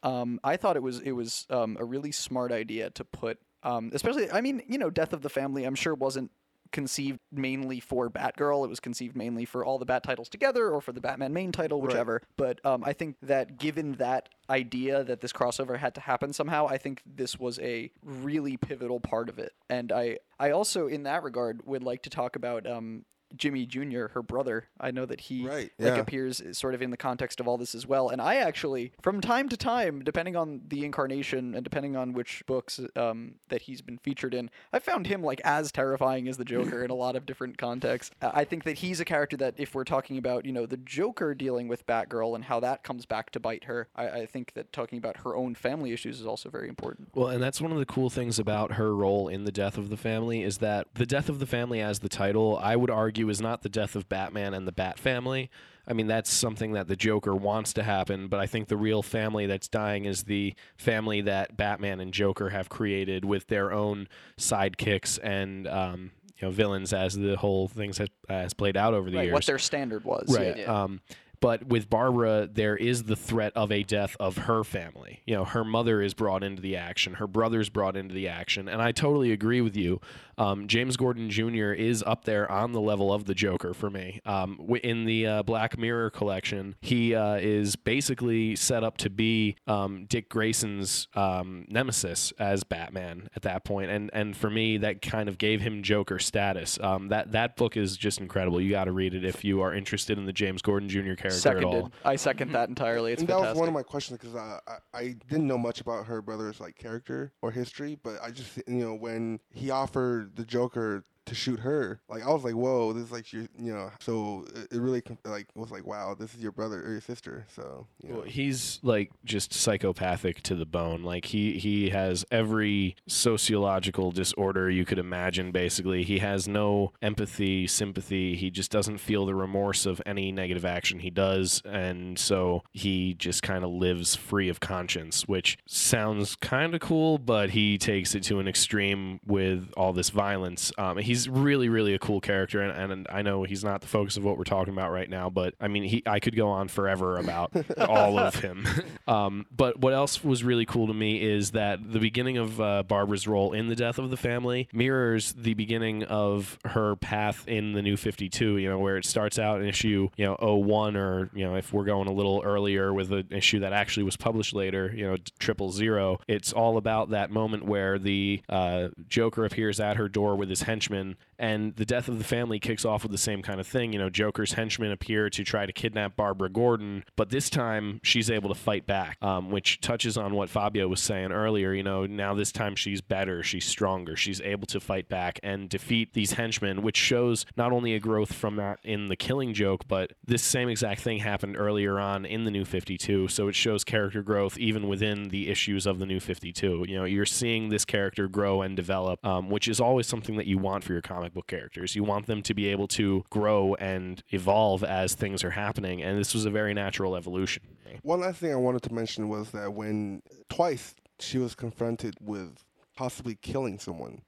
[SPEAKER 4] um I thought it was it was um a really smart idea to put um especially I mean you know Death of the Family I'm sure wasn't conceived mainly for Batgirl. It was conceived mainly for all the Bat titles together or for the Batman main title, whichever. But um, I think that given that idea that this crossover had to happen somehow, I think this was a really pivotal part of it. And I, I also, in that regard, would like to talk about um, Jimmy Jr., her brother. I know that he
[SPEAKER 3] Right,
[SPEAKER 4] like
[SPEAKER 3] yeah.
[SPEAKER 4] appears sort of in the context of all this as well. And I actually, from time to time, depending on the incarnation and depending on which books um, that he's been featured in, I found him like as terrifying as the Joker in a lot of different contexts. Uh, I think that he's a character that, if we're talking about, you know, the Joker dealing with Batgirl and how that comes back to bite her, I, I think that talking about her own family issues is also very important.
[SPEAKER 5] Well, and that's one of the cool things about her role in the death of the family is that the death of the family, as the title, I would argue, is not the death of Batman and the Bat family. I mean, that's something that the Joker wants to happen, but I think the real family that's dying is the family that Batman and Joker have created with their own sidekicks and um, you know villains as the whole thing has, has played out over the
[SPEAKER 4] Right,
[SPEAKER 5] years.
[SPEAKER 4] what their standard was.
[SPEAKER 5] Right.
[SPEAKER 1] Yeah.
[SPEAKER 5] Um, but with Barbara, there is the threat of a death of her family. You know, her mother is brought into the action, her brother's brought into the action, and I totally agree with you. Um, James Gordon Jr. is up there on the level of the Joker for me. Um, in the uh, Black Mirror collection, he uh, is basically set up to be um, Dick Grayson's um, nemesis as Batman at that point, and and for me, that kind of gave him Joker status. Um, that that book is just incredible. You got to read it if you are interested in the James Gordon Jr. character at all.
[SPEAKER 4] I second that entirely. It's
[SPEAKER 3] and that
[SPEAKER 4] fantastic.
[SPEAKER 3] was one of my questions because I, I I didn't know much about her brother's like character or history, but I just you know when he offered the Joker to shoot her, like I was like, whoa, this is like your you know. So it, it really like was like, wow, this is your brother or your sister. So you know.
[SPEAKER 5] Well, he's like just psychopathic to the bone. Like he he has every sociological disorder you could imagine. Basically, he has no empathy, sympathy. He just doesn't feel the remorse of any negative action he does, and so he just kind of lives free of conscience, which sounds kind of cool, but he takes it to an extreme with all this violence. Um, he's really really a cool character, and, and I know he's not the focus of what we're talking about right now, but I mean he I could go on forever about all of him. Um, but what else was really cool to me is that the beginning of uh, Barbara's role in the death of the family mirrors the beginning of her path in the New 52. You know, where it starts out in issue you know 01 or you know if we're going a little earlier with an issue that actually was published later, you know triple zero. It's all about that moment where the uh, Joker appears at her door with his henchmen and the death of the family kicks off with the same kind of thing. You know, Joker's henchmen appear to try to kidnap Barbara Gordon, but this time she's able to fight back, um, which touches on what Fabio was saying earlier. You know, now this time she's better, she's stronger, she's able to fight back and defeat these henchmen, which shows not only a growth from that in the killing joke, but this same exact thing happened earlier on in the New 52. So it shows character growth even within the issues of the New 52. You know, you're seeing this character grow and develop, um, which is always something that you want for your comic book characters. You want them to be able to grow and evolve as things are happening, and this was a very natural evolution.
[SPEAKER 3] One last thing I wanted to mention was that when twice she was confronted with possibly killing someone,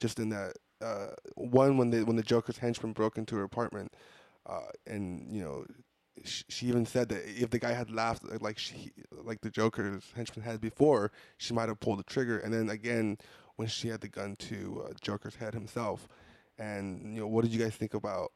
[SPEAKER 3] just in that uh, one when the when the Joker's henchman broke into her apartment, uh, and you know. She even said that if the guy had laughed like she, like the Joker's henchman had before, she might have pulled the trigger. And then again, when she had the gun to uh, Joker's head himself, and you know, what did you guys think about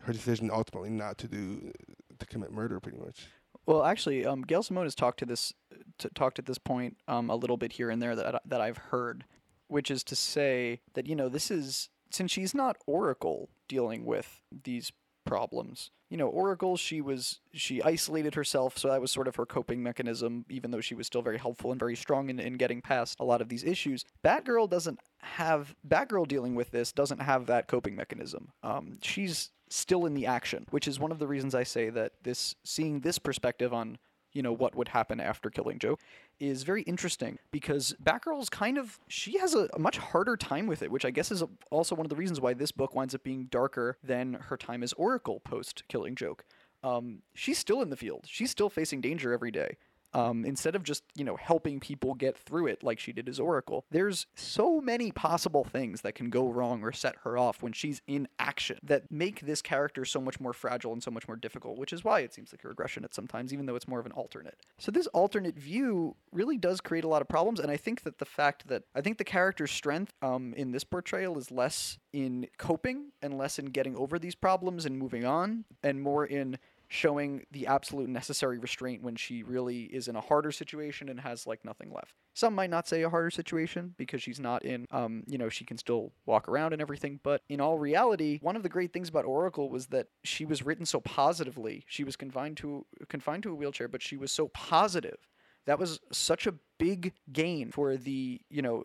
[SPEAKER 3] her decision ultimately not to do to commit murder, pretty much?
[SPEAKER 4] Well, actually, um, Gail Simone has talked to this t- talked at this point um, a little bit here and there that that I've heard, which is to say that you know this is since she's not Oracle dealing with these problems. You know, Oracle, she was she isolated herself, so that was sort of her coping mechanism, even though she was still very helpful and very strong in, in getting past a lot of these issues. Batgirl doesn't have Batgirl dealing with this doesn't have that coping mechanism. Um, she's still in the action, which is one of the reasons I say that this seeing this perspective on you know what would happen after killing Joke is very interesting because Batgirl's kind of she has a, a, much harder time with it, which I guess is a, also one of the reasons why this book winds up being darker than her time as Oracle post Killing Joke. Um, she's still in the field. She's still facing danger every day um, instead of just you know helping people get through it like she did as Oracle. There's so many possible things that can go wrong or set her off when she's in action that make this character so much more fragile and so much more difficult, which is why it seems like a regression at sometimes, even though it's more of an alternate. So this alternate view really does create a lot of problems, and I think that the fact that I think the character's strength um, in this portrayal is less in coping and less in getting over these problems and moving on, and more in showing the absolute necessary restraint when she really is in a harder situation and has like nothing left. Some might not say a harder situation because she's not in, um, you know, she can still walk around and everything. But in all reality, one of the great things about Oracle was that she was written so positively. She was confined to confined to a wheelchair, but she was so positive that was such a big gain for the you know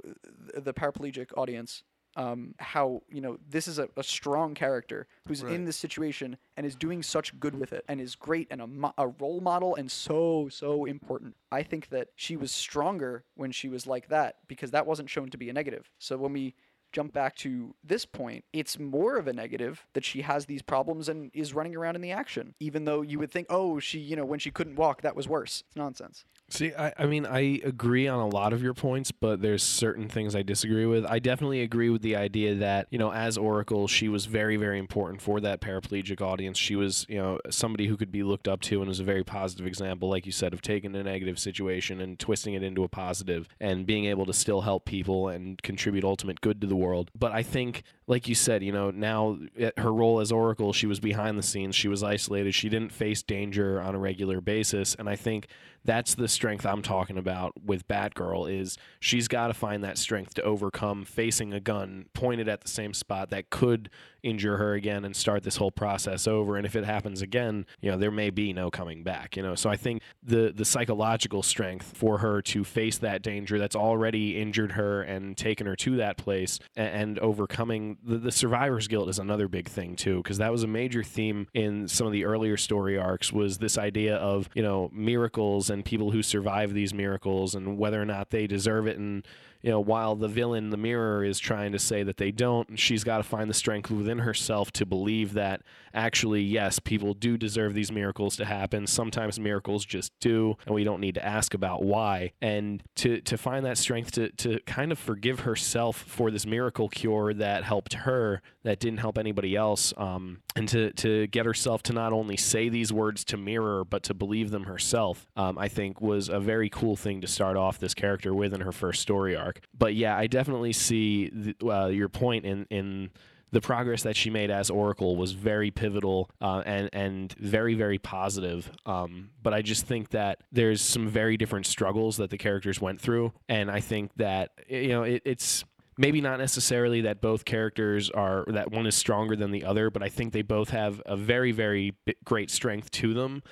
[SPEAKER 4] the paraplegic audience um, how you know this is a, a strong character who's
[SPEAKER 3] Right.
[SPEAKER 4] in this situation and is doing such good with it and is great and a, mo- a role model and so so important. I think that she was stronger when she was like that because that wasn't shown to be a negative. So when we jump back to this point it's more of a negative that she has these problems and is running around in the action even though you would think oh she you know when she couldn't walk that was worse. It's nonsense
[SPEAKER 5] See, I, I mean, I agree on a lot of your points, but there's certain things I disagree with. I definitely agree with the idea that, you know, as Oracle, she was very, very important for that paraplegic audience. She was, you know, somebody who could be looked up to and was a very positive example, like you said, of taking a negative situation and twisting it into a positive and being able to still help people and contribute ultimate good to the world. But I think, like you said, you know, now at her role as Oracle, she was behind the scenes, she was isolated, she didn't face danger on a regular basis. And I think that's the strength I'm talking about with Batgirl is she's got to find that strength to overcome facing a gun pointed at the same spot that could injure her again and start this whole process over. And if it happens again you know there may be no coming back you know? So i think the the psychological strength for her to face that danger that's already injured her and taken her to that place and, and overcoming the, the survivor's guilt is another big thing too because that was a major theme in some of the earlier story arcs was this idea of you know miracles and people who survive these miracles and whether or not they deserve it and you know, while the villain, the mirror, is trying to say that they don't, she's got to find the strength within herself to believe that actually, yes, people do deserve these miracles to happen. Sometimes miracles just do, and we don't need to ask about why. And to, to find that strength to, to kind of forgive herself for this miracle cure that helped her, that didn't help anybody else, um, and to, to get herself to not only say these words to mirror, but to believe them herself, um, I think was a very cool thing to start off this character with in her first story arc. But yeah, I definitely see the, uh, your point in in the progress that she made as Oracle was very pivotal uh, and and very very positive. Um, but I just think that there's some very different struggles that the characters went through, and I think that you know it, it's maybe not necessarily that both characters are that one is stronger than the other, but I think they both have a very very great strength to them.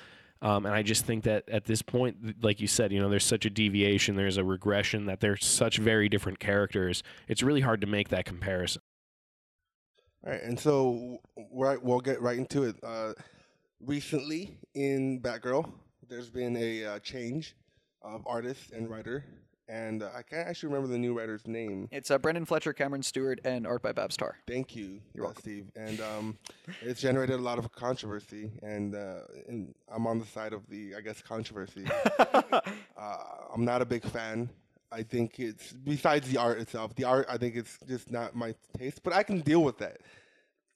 [SPEAKER 5] Um, and I just think that at this point, like you said, you know, there's such a deviation, there's a regression that they're such very different characters. It's really hard to make that comparison.
[SPEAKER 3] All right, and so right, we'll get right into it. Uh, recently, in Batgirl, there's been a uh, change of artist and writer, and uh, I can't actually remember the new writer's name.
[SPEAKER 4] it's uh, Brenden Fletcher cameron stewart and art by Babs Tarr.
[SPEAKER 3] Thank you,
[SPEAKER 4] You're
[SPEAKER 3] uh, Steve. And um, it's generated a lot of controversy, and, uh, and I'm on the side of the, I guess, controversy. uh, I'm not a big fan. I think it's besides the art itself. The art, I think it's just not my taste, but I can deal with that.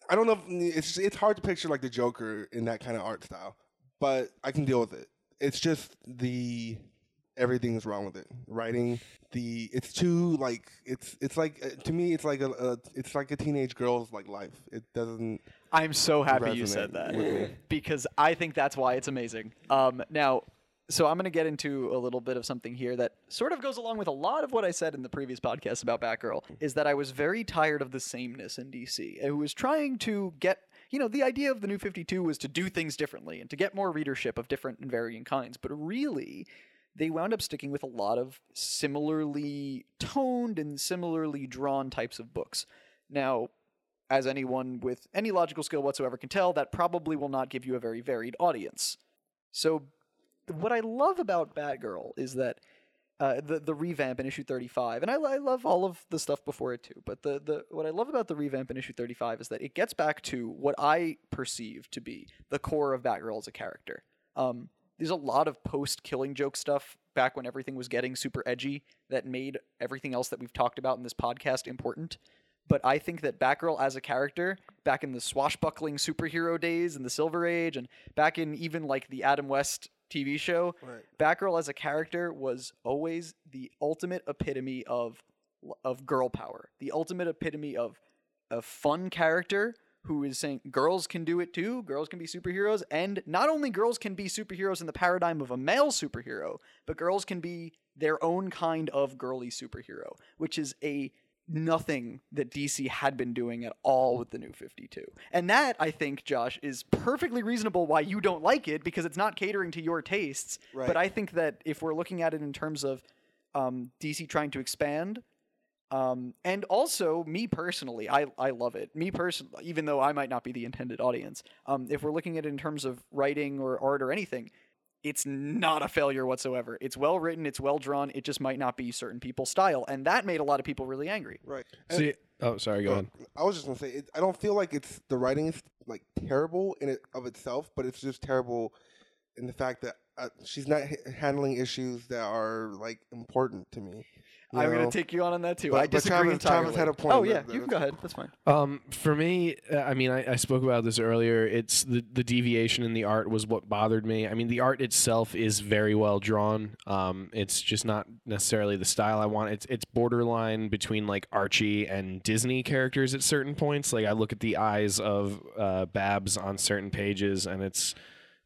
[SPEAKER 3] I don't know. If, it's it's hard to picture like the Joker in that kind of art style, but I can deal with it. It's just the everything is wrong with it. Writing the it's too like it's it's like uh, to me it's like a, a it's like a teenage girl's like life. It doesn't.
[SPEAKER 4] I'm so happy you said that because I think that's why it's amazing. Um, now, so I'm going to get into a little bit of something here that sort of goes along with a lot of what I said in the previous podcast about Batgirl. Mm-hmm. Is that I was very tired of the sameness in DC. It was trying to get you know, the idea of the New 52 was to do things differently and to get more readership of different and varying kinds. But really, they wound up sticking with a lot of similarly toned and similarly drawn types of books. Now, as anyone with any logical skill whatsoever can tell, that probably will not give you a very varied audience. So, what I love about Batgirl is that uh, the the revamp in issue 35, and I, I love all of the stuff before it too. But the the what I love about the revamp in issue 35 is that it gets back to what I perceive to be the core of Batgirl as a character. Um, there's a lot of post Killing Joke stuff back when everything was getting super edgy that made everything else that we've talked about in this podcast important. But I think that Batgirl as a character, back in the swashbuckling superhero days in the Silver Age, and back in even like the Adam West TV show,
[SPEAKER 3] Right.
[SPEAKER 4] Batgirl as a character was always the ultimate epitome of of girl power, the ultimate epitome of a fun character who is saying girls can do it too, girls can be superheroes, and not only girls can be superheroes in the paradigm of a male superhero, but girls can be their own kind of girly superhero, which is a nothing that DC had been doing at all with the new 52. And that, I think, Josh, is perfectly reasonable why you don't like it because it's not catering to your tastes.
[SPEAKER 3] Right.
[SPEAKER 4] But I think that if we're looking at it in terms of um, DC trying to expand, um, and also me personally, I, I love it. Me personally, even though I might not be the intended audience, um, if we're looking at it in terms of writing or art or anything, it's not a failure whatsoever. It's well written, it's well drawn. It just might not be certain people's style, and that made a lot of people really angry.
[SPEAKER 3] Right. And-
[SPEAKER 5] See, oh, sorry, go
[SPEAKER 3] uh,
[SPEAKER 5] ahead.
[SPEAKER 3] I was just gonna say, it, I don't feel like it's the writing is like terrible in it of itself, but it's just terrible in the fact that uh, she's not h- handling issues that are like important to me. You
[SPEAKER 4] I'm going to take you on on that too.
[SPEAKER 3] But-
[SPEAKER 4] I
[SPEAKER 3] but
[SPEAKER 4] disagree
[SPEAKER 3] Travis-
[SPEAKER 4] entirely.
[SPEAKER 3] Travis had a point
[SPEAKER 4] Oh yeah,
[SPEAKER 3] that
[SPEAKER 4] you can go ahead. That's fine.
[SPEAKER 5] Um, for me, uh, I mean, I, I spoke about this earlier. It's the the deviation in the art was what bothered me. I mean, the art itself is very well drawn. Um, it's just not necessarily the style I want. It's it's borderline between like Archie and Disney characters at certain points. Like I look at the eyes of uh, Babs on certain pages, and it's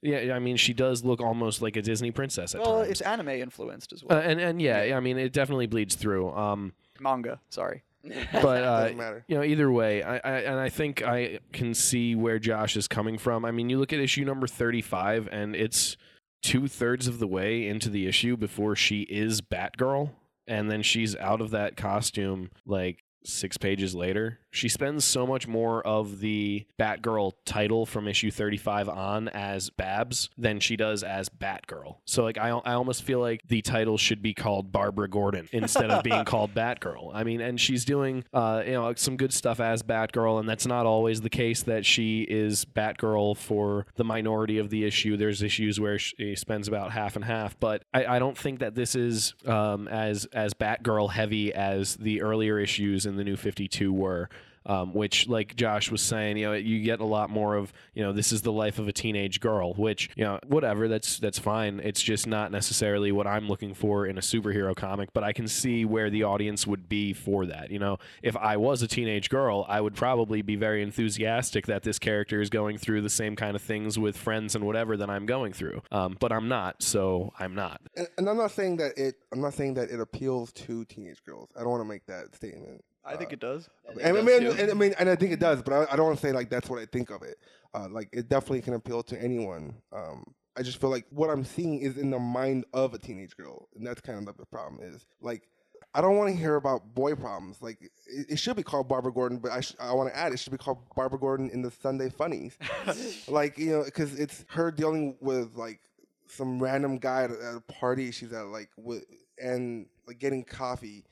[SPEAKER 5] yeah. I mean, she does look almost like a Disney princess at
[SPEAKER 4] Well,
[SPEAKER 5] times.
[SPEAKER 4] it's anime influenced as
[SPEAKER 5] uh,
[SPEAKER 4] well.
[SPEAKER 5] and and yeah, I mean, it definitely bleeds through. Um,
[SPEAKER 4] Manga, sorry.
[SPEAKER 5] but uh,
[SPEAKER 3] Doesn't matter.
[SPEAKER 5] you know, either way, I, I and I think I can see where Josh is coming from. I mean, you look at issue number thirty-five, and it's two thirds of the way into the issue before she is Batgirl, and then she's out of that costume like six pages later. She spends so much more of the Batgirl title from issue 35 on as Babs than she does as Batgirl. So like I, I almost feel like the title should be called Barbara Gordon instead of being called Batgirl. I mean, and she's doing uh, you know some good stuff as Batgirl, and that's not always the case that she is Batgirl for the minority of the issue. There's issues where she spends about half and half, but I, I don't think that this is um, as as Batgirl heavy as the earlier issues in the New 52 were um, which, like Josh was saying, you know, you get a lot more of, you know, this is the life of a teenage girl, which, you know, whatever, that's that's fine. It's just not necessarily what I'm looking for in a superhero comic, but I can see where the audience would be for that. You know, if I was a teenage girl, I would probably be very enthusiastic that this character is going through the same kind of things with friends and whatever that I'm going through. Um, but I'm not, so I'm not.
[SPEAKER 3] And, and I'm not saying that it. I'm not saying that it appeals to teenage girls. I don't want to make that statement.
[SPEAKER 4] I think it does.
[SPEAKER 3] And I
[SPEAKER 1] does
[SPEAKER 3] mean,
[SPEAKER 1] too.
[SPEAKER 3] and, I mean, and I think it does, but I, I don't want to say like that's what I think of it. Uh, like it definitely can appeal to anyone. Um, I just feel like what I'm seeing is in the mind of a teenage girl, and that's kind of the problem. Is like I don't want to hear about boy problems. Like it, it should be called Barbara Gordon, but I sh- I want to add it should be called Barbara Gordon in the Sunday Funnies. like you know, because it's her dealing with like some random guy at a, at a party she's at, like with and like getting coffee.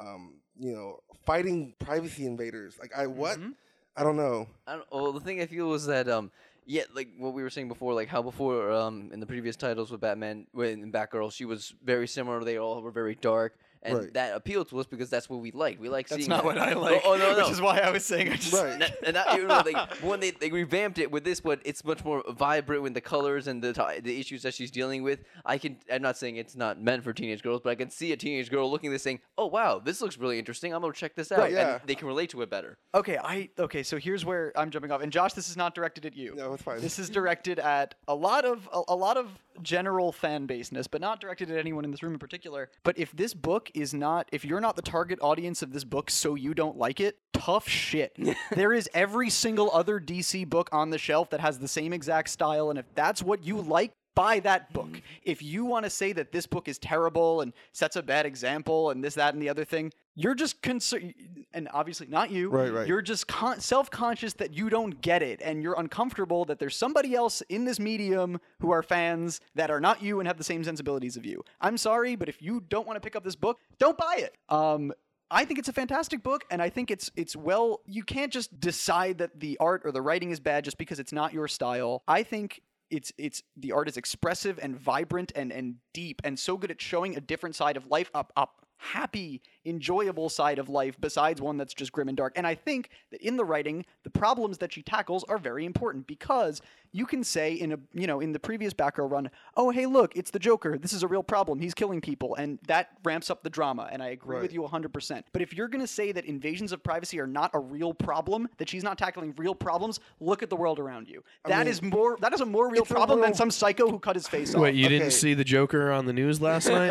[SPEAKER 3] Um, you know, fighting privacy invaders. Like I what? I don't know.
[SPEAKER 1] I don't, well, the thing I feel was that um, yeah, like what we were saying before, like how before um in the previous titles with Batman, when in Batgirl, she was very similar. They all were very dark, and
[SPEAKER 3] Right.
[SPEAKER 1] that appealed to us because that's what we like. We like
[SPEAKER 4] That's
[SPEAKER 1] seeing.
[SPEAKER 4] not
[SPEAKER 1] that-
[SPEAKER 4] what I
[SPEAKER 1] Oh,
[SPEAKER 4] like.
[SPEAKER 1] Oh, no, no.
[SPEAKER 4] Which is why I was saying I just.
[SPEAKER 3] Right.
[SPEAKER 1] Not- and not, you know, like when they, they revamped it with this, but it's much more vibrant with the colors and the ti- the issues that she's dealing with. I can I'm not saying it's not meant for teenage girls, but I can see a teenage girl looking at this saying, "Oh wow, this looks really interesting. I'm gonna check this out."
[SPEAKER 3] Right, yeah.
[SPEAKER 1] And they can relate to it better.
[SPEAKER 4] Okay, I okay. So here's where I'm jumping off. And Josh, this is not directed at you.
[SPEAKER 3] No, it's fine.
[SPEAKER 4] This is directed at a lot of a, a lot of general fan baseness, but not directed at anyone in this room in particular. But if this book is not, if you're not the target audience of this book, so you don't like it, tough shit. there is every single other DC book on the shelf that has the same exact style, and if that's what you like, buy that book. Mm. If you want to say that this book is terrible and sets a bad example and this, that, and the other thing, you're just concerned, and obviously not you.
[SPEAKER 3] Right, right.
[SPEAKER 4] You're just con- self-conscious that you don't get it, and you're uncomfortable that there's somebody else in this medium who are fans that are not you and have the same sensibilities of you. I'm sorry, but if you don't want to pick up this book, don't buy it. Um, I think it's a fantastic book, and I think it's it's well. You can't just decide that the art or the writing is bad just because it's not your style. I think it's it's the art is expressive and vibrant and and deep and so good at showing a different side of life up up happy enjoyable side of life besides one that's just grim and dark. And i think that in the writing the problems that she tackles are very important because you can say in a you know in the previous Batgirl run oh hey look it's the joker. This is a real problem. He's killing people. And that ramps up the drama and i agree with you 100% but if you're going to say that invasions of privacy are not a real problem that she's not tackling real problems look at the world around you. That is
[SPEAKER 3] mean,
[SPEAKER 4] more that is a more real
[SPEAKER 3] it's a
[SPEAKER 4] problem than some psycho who cut his face off.
[SPEAKER 5] Wait, you
[SPEAKER 3] Okay.
[SPEAKER 5] didn't see the Joker on the news last night?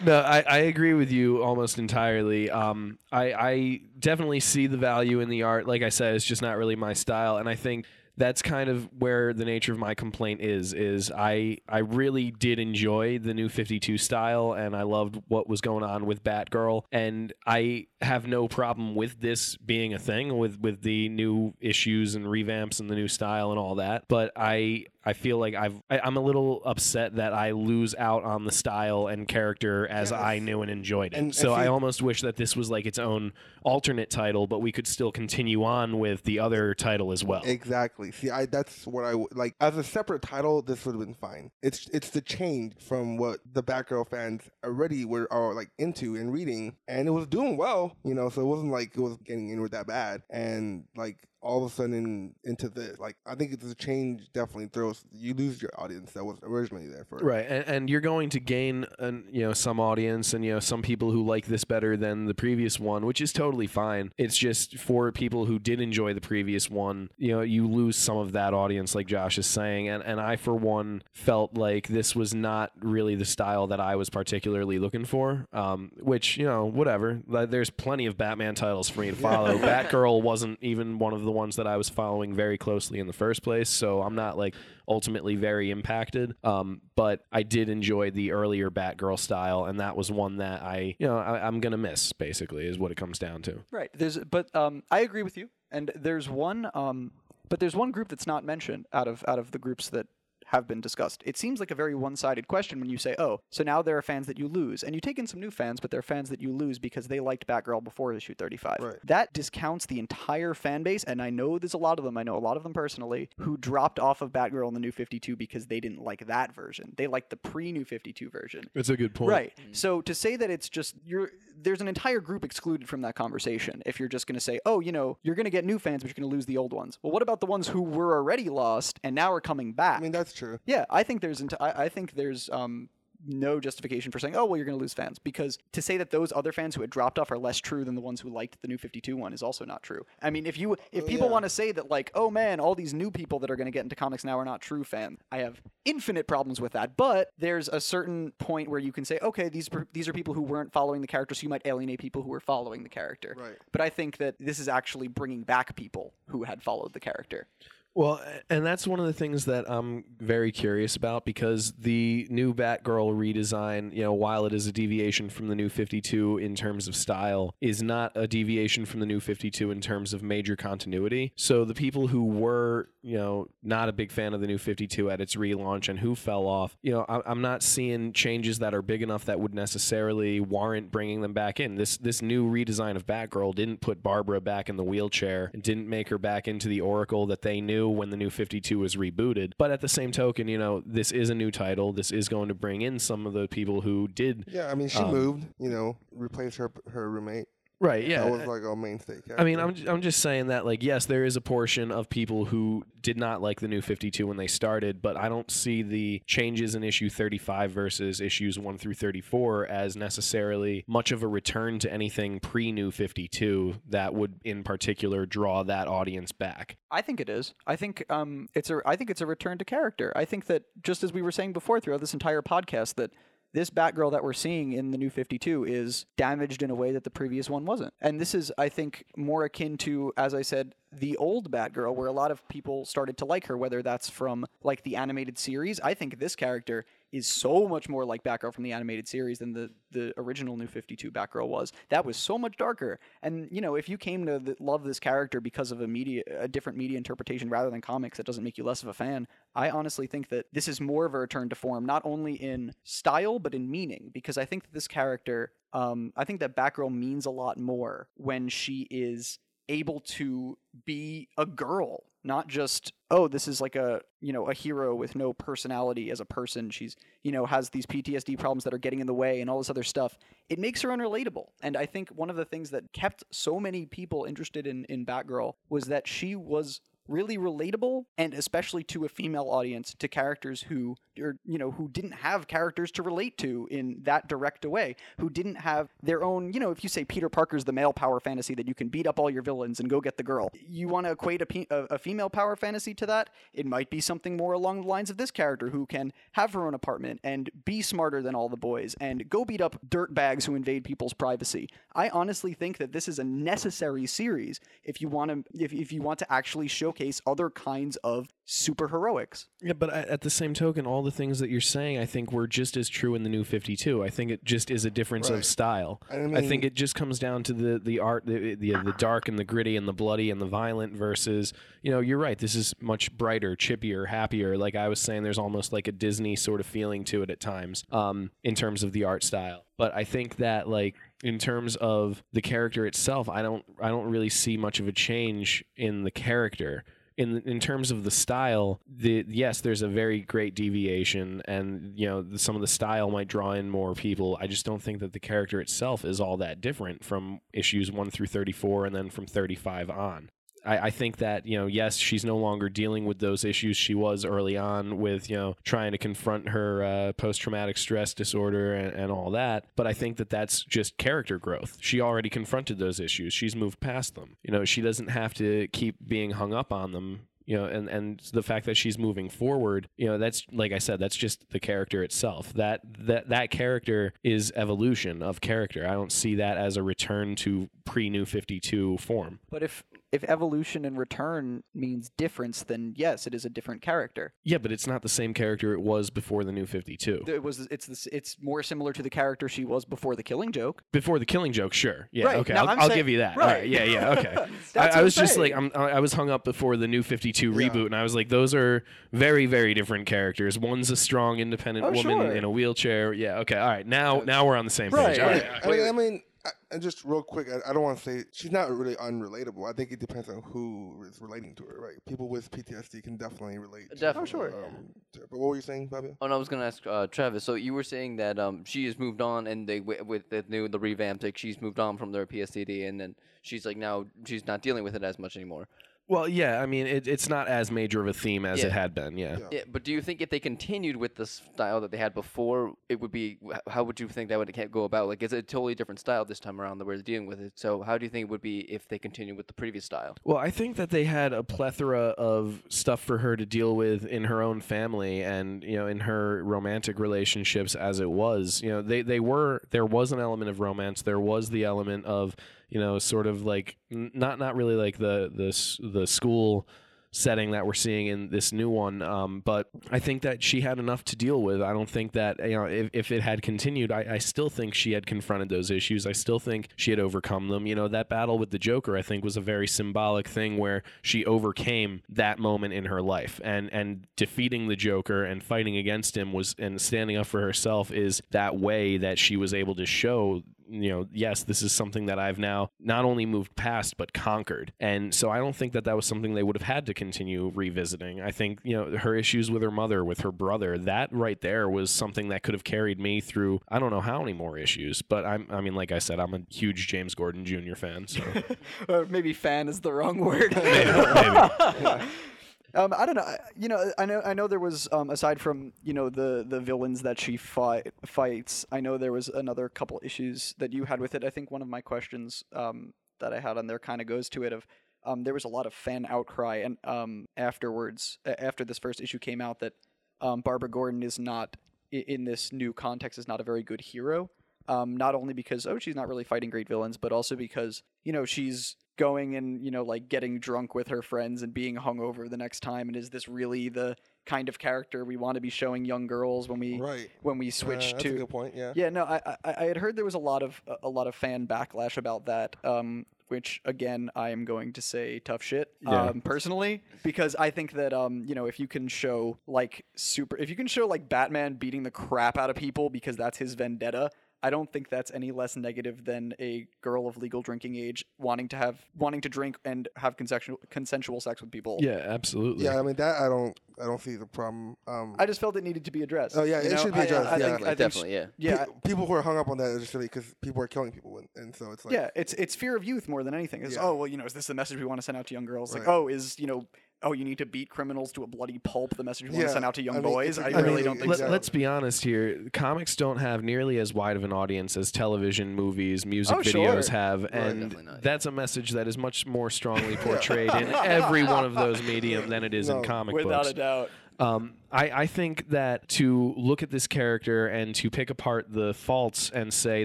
[SPEAKER 5] no, I, I agree with you almost entirely. Um, I, I definitely see the value in the art. Like I said, it's just not really my style, and I think that's kind of where the nature of my complaint is. Is I I really did enjoy the new Fifty Two style, and I loved what was going on with Batgirl, and I have no problem with this being a thing with with the new issues and revamps and the new style and all that. But I I feel like I've I, I'm a little upset that I lose out on the style and character as. I knew and enjoyed it.
[SPEAKER 3] And-
[SPEAKER 5] so I almost wish that this was like its own alternate title, but we could still continue on with the other title as well.
[SPEAKER 3] Exactly. See, I that's what I like as a separate title. This would have been fine. It's it's the change from what the Batgirl fans already were are like into and reading, and it was doing well. You know, so it wasn't like it was getting in with that bad. And like all of a sudden into this, like I think it's a change. Definitely throws you lose your audience that was originally there for.
[SPEAKER 5] Right, and, and you're going to gain, an, you know, some audience and you know some people who like this better than the previous one, which is totally fine. It's just for people who did enjoy the previous one, you know, you lose some of that audience, like Josh is saying, and and I for one felt like this was not really the style that I was particularly looking for. Um, which you know, whatever. There's plenty of Batman titles for me to follow. Batgirl wasn't even one of the ones that I was following very closely in the first place, so I'm not like ultimately very impacted. Um, but I did enjoy the earlier Batgirl style, and that was one that I, you know, I, I'm gonna miss. Basically, is what it comes down to.
[SPEAKER 4] Right. There's, but um, I agree with you. And there's one, um, but there's one group that's not mentioned out of out of the groups that have been discussed. It seems like a very one-sided question when you say, "Oh, so now there are fans that you lose," and you take in some new fans, but they're fans that you lose because they liked Batgirl before issue 35.
[SPEAKER 3] Right.
[SPEAKER 4] That discounts the entire fan base, and I know there's a lot of them. I know a lot of them personally who dropped off of Batgirl in the New 52 because they didn't like that version. They liked the pre-New 52 version.
[SPEAKER 5] It's a good point.
[SPEAKER 4] Right. Mm-hmm. So to say that it's just you're there's an entire group excluded from that conversation if you're just going to say, "Oh, you know, you're going to get new fans, but you're going to lose the old ones." Well, what about the ones who were already lost and now are coming back?
[SPEAKER 3] I mean, that's true.
[SPEAKER 4] yeah, I think there's enti- I, I think there's um no justification for saying, "Oh, well, you're going to lose fans," because to say that those other fans who had dropped off are less true than the ones who liked the new 52 one is also not true. I mean, if you if people
[SPEAKER 3] yeah.
[SPEAKER 4] want to say that like, "Oh man, all these new people that are going to get into comics now are not true fans," I have infinite problems with that. But there's a certain point where you can say, "Okay, these these are people who weren't following the character, so you might alienate people who were following the character."
[SPEAKER 3] Right.
[SPEAKER 4] But I think that this is actually bringing back people who had followed the character.
[SPEAKER 5] Well, and that's one of the things that I'm very curious about because the new Batgirl redesign, you know, while it is a deviation from the new 52 in terms of style, is not a deviation from the new 52 in terms of major continuity. So the people who were, you know, not a big fan of the new 52 at its relaunch and who fell off, you know, I'm not seeing changes that are big enough that would necessarily warrant bringing them back in. This this new redesign of Batgirl didn't put Barbara back in the wheelchair didn't make her back into the Oracle that they knew when the new 52 was rebooted. But at the same token, you know, this is a new title. This is going to bring in some of the people who did
[SPEAKER 3] Yeah, I mean, she
[SPEAKER 5] Um,
[SPEAKER 3] moved. You know, replaced her her roommate.
[SPEAKER 5] Right. Yeah.
[SPEAKER 3] That was like a mainstay character.
[SPEAKER 5] I mean, I'm I'm just saying that like yes, there is a portion of people who did not like the new 52 when they started, but I don't see the changes in issue 35 versus issues 1 through 34 as necessarily much of a return to anything pre new 52 that would in particular draw that audience back.
[SPEAKER 4] I think it is. I think um, it's a. I think it's a return to character. I think that just as we were saying before throughout this entire podcast, that this Batgirl that we're seeing in the new 52 is damaged in a way that the previous one wasn't. And this is, I think, more akin to, as I said, the old Batgirl, where a lot of people started to like her, whether that's from like the animated series. I think this character is so much more like Batgirl from the animated series than the the original New 52 Batgirl was. That was so much darker. And you know, if you came to th- love this character because of a media a different media interpretation rather than comics, that doesn't make you less of a fan. I honestly think that this is more of a return to form, not only in style but in meaning, because I think that this character, um, I think that Batgirl means a lot more when she is able to be a girl not just oh this is like a you know a hero with no personality as a person. She's you know has these PTSD problems that are getting in the way and all this other stuff. It makes her unrelatable. And i think one of the things that kept so many people interested in in Batgirl was that she was really relatable and especially to a female audience to characters who or you know who didn't have characters to relate to in that direct a way who didn't have their own you know if you say peter parker's the male power fantasy that you can beat up all your villains and go get the girl. You want to equate a, pe- a, female power fantasy to that? It might be something more along the lines of this character who can have her own apartment and be smarter than all the boys and go beat up dirt bags who invade people's privacy. I honestly think that this is a necessary series if you want to if, if you want to actually showcase other kinds of super heroics
[SPEAKER 5] Yeah, but at the same token, all the things that you're saying, I think were just as true in the new 52. I think it just is a difference
[SPEAKER 3] Right.
[SPEAKER 5] of style.
[SPEAKER 3] I
[SPEAKER 5] I, think it just comes down to the the art, the, the the dark and the gritty and the bloody and the violent versus, you know, you're right. This is much brighter, chippier, happier. Like I was saying, there's almost like a Disney sort of feeling to it at times, um, in terms of the art style. But I think that like in terms of the character itself, I don't I don't really see much of a change in the character in in terms of the style, the yes, there's a very great deviation, and you know some of the style might draw in more people. I just don't think that the character itself is all that different from issues one through thirty four, and then from thirty five on. I, I think that you know, yes, she's no longer dealing with those issues she was early on with you know trying to confront her uh, post traumatic stress disorder and, and all that. But I think that that's just character growth. She already confronted those issues. She's moved past them. You know, she doesn't have to keep being hung up on them you know and and the fact that she's moving forward you know that's like i said that's just the character itself that that that character is evolution of character i don't see that as a return to pre new 52 form
[SPEAKER 4] But if if evolution and return means difference, then yes, it is a different character.
[SPEAKER 5] yeah but it's not the same character it was before the new 52
[SPEAKER 4] It was it's this it's more similar to the character she was before the Killing Joke.
[SPEAKER 5] before the killing joke sure yeah
[SPEAKER 4] Right,
[SPEAKER 5] okay
[SPEAKER 4] now
[SPEAKER 5] i'll,
[SPEAKER 4] I'm
[SPEAKER 5] I'll
[SPEAKER 4] saying-
[SPEAKER 5] give you that
[SPEAKER 4] right.
[SPEAKER 5] All right yeah yeah okay I, I was
[SPEAKER 4] I'm
[SPEAKER 5] just like. I'm, I was hung up before the new 52 reboot and i was like those are very very different characters one's a strong independent
[SPEAKER 4] Oh,
[SPEAKER 5] woman
[SPEAKER 4] sure.
[SPEAKER 5] in a wheelchair yeah okay all right now now we're on the same
[SPEAKER 4] Right,
[SPEAKER 5] page all
[SPEAKER 4] right.
[SPEAKER 5] right
[SPEAKER 3] I mean, I mean, I, and just real quick, I, I don't want to say she's not really unrelatable. I think it depends on who is relating to her, right? People with PTSD can definitely relate. to,
[SPEAKER 1] Definitely.
[SPEAKER 4] Oh, sure.
[SPEAKER 3] Um, to- but what were you saying, Bobby?
[SPEAKER 1] Oh, no, I was gonna ask uh, Travis. So you were saying that um, she has moved on, and they wi- with the new the revamped, like she's moved on from their PSTD, and then she's like now she's not dealing with it as much anymore.
[SPEAKER 5] Well, yeah, I mean, it, it's not as major of a theme as
[SPEAKER 1] Yeah.
[SPEAKER 5] it had been. Yeah.
[SPEAKER 3] Yeah.
[SPEAKER 1] Yeah, but do you think if they continued with the style that they had before, it would be? wh- How would you think that would ca- go about? Like, it's a totally different style this time around that we're dealing with it. So, how do you think it would be if they continued with the previous style?
[SPEAKER 5] Well, I think that they had a plethora of stuff for her to deal with in her own family and you know in her romantic relationships as it was. You know, they they were there was an element of romance. There was the element of you know sort of like not not really like the the the school setting that we're seeing in this new one um, but i think that she had enough to deal with. I don't think that you know if, if it had continued I, I still think she had confronted those issues. I still think she had overcome them. You know that battle with the joker i think was a very symbolic thing where she overcame that moment in her life. And and defeating the joker and fighting against him was and standing up for herself is that way that she was able to show you know, yes, this is something that I've now not only moved past but conquered. And so I don't think that that was something they would have had to continue revisiting. I think, you know, her issues with her mother, with her brother, that right there was something that could have carried me through I don't know how many more issues. But I'm I mean, like I said, I'm a huge James Gordon Jr. fan, so
[SPEAKER 4] or maybe fan is the wrong word. Um, I don't know. You know, I know. I know there was um, aside from you know the the villains that she fight fights. I know there was another couple issues that you had with it. I think one of my questions um, that I had on there kind of goes to it of um, there was a lot of fan outcry and um, afterwards after this first issue came out that um, Barbara Gordon is not in this new context is not a very good hero. Um, not only because oh she's not really fighting great villains, but also because you know she's going and you know like getting drunk with her friends and being hungover the next time. And is this really the kind of character we want to be showing young girls when we
[SPEAKER 3] Right.
[SPEAKER 4] when we
[SPEAKER 3] Uh,
[SPEAKER 4] switch
[SPEAKER 3] that's
[SPEAKER 4] to
[SPEAKER 3] a good point. Yeah.
[SPEAKER 4] yeah, no, I, I I had heard there was a lot of a lot of fan backlash about that. Um, which again, I am going to say tough shit.
[SPEAKER 5] Yeah.
[SPEAKER 4] Um, personally, because I think that um, you know, if you can show like super, if you can show like Batman beating the crap out of people because that's his vendetta. I don't think that's any less negative than a girl of legal drinking age wanting to have wanting to drink and have consensual consensual sex with people.
[SPEAKER 5] yeah, absolutely.
[SPEAKER 3] Yeah, I mean that I don't I don't see the problem. Um,
[SPEAKER 4] I just felt it needed to be addressed.
[SPEAKER 3] Oh, yeah,
[SPEAKER 4] you
[SPEAKER 3] it
[SPEAKER 4] know?
[SPEAKER 3] should be addressed,
[SPEAKER 4] I, I
[SPEAKER 3] yeah.
[SPEAKER 4] think, I
[SPEAKER 1] Like,
[SPEAKER 4] think
[SPEAKER 1] definitely, yeah.
[SPEAKER 4] yeah,
[SPEAKER 3] pe- people who are hung up on that are just silly because people are killing people, and, and so it's like
[SPEAKER 4] yeah, it's it's fear of youth more than anything. It's
[SPEAKER 3] Yeah.
[SPEAKER 4] oh well, you know, is this the message we want to send out to young girls? Like
[SPEAKER 3] Right.
[SPEAKER 4] oh, is you know, oh you need to beat criminals to a bloody pulp. The message we want
[SPEAKER 3] Yeah,
[SPEAKER 4] to send out to young
[SPEAKER 3] I mean,
[SPEAKER 4] boys.
[SPEAKER 3] it's
[SPEAKER 4] I
[SPEAKER 3] a- I
[SPEAKER 4] really
[SPEAKER 3] mean,
[SPEAKER 4] don't think
[SPEAKER 5] Let,
[SPEAKER 4] so.
[SPEAKER 5] us be honest here. Comics don't have nearly as wide of an audience as television, movies, music
[SPEAKER 4] Oh,
[SPEAKER 5] videos
[SPEAKER 4] sure.
[SPEAKER 5] have,
[SPEAKER 1] definitely
[SPEAKER 5] and
[SPEAKER 1] not.
[SPEAKER 5] that's a message that is much more strongly portrayed in every one of those medium than it is
[SPEAKER 3] No,
[SPEAKER 5] in comic
[SPEAKER 4] Without
[SPEAKER 5] books.
[SPEAKER 4] a doubt.
[SPEAKER 5] Um, I, I think that to look at this character and to pick apart the faults and say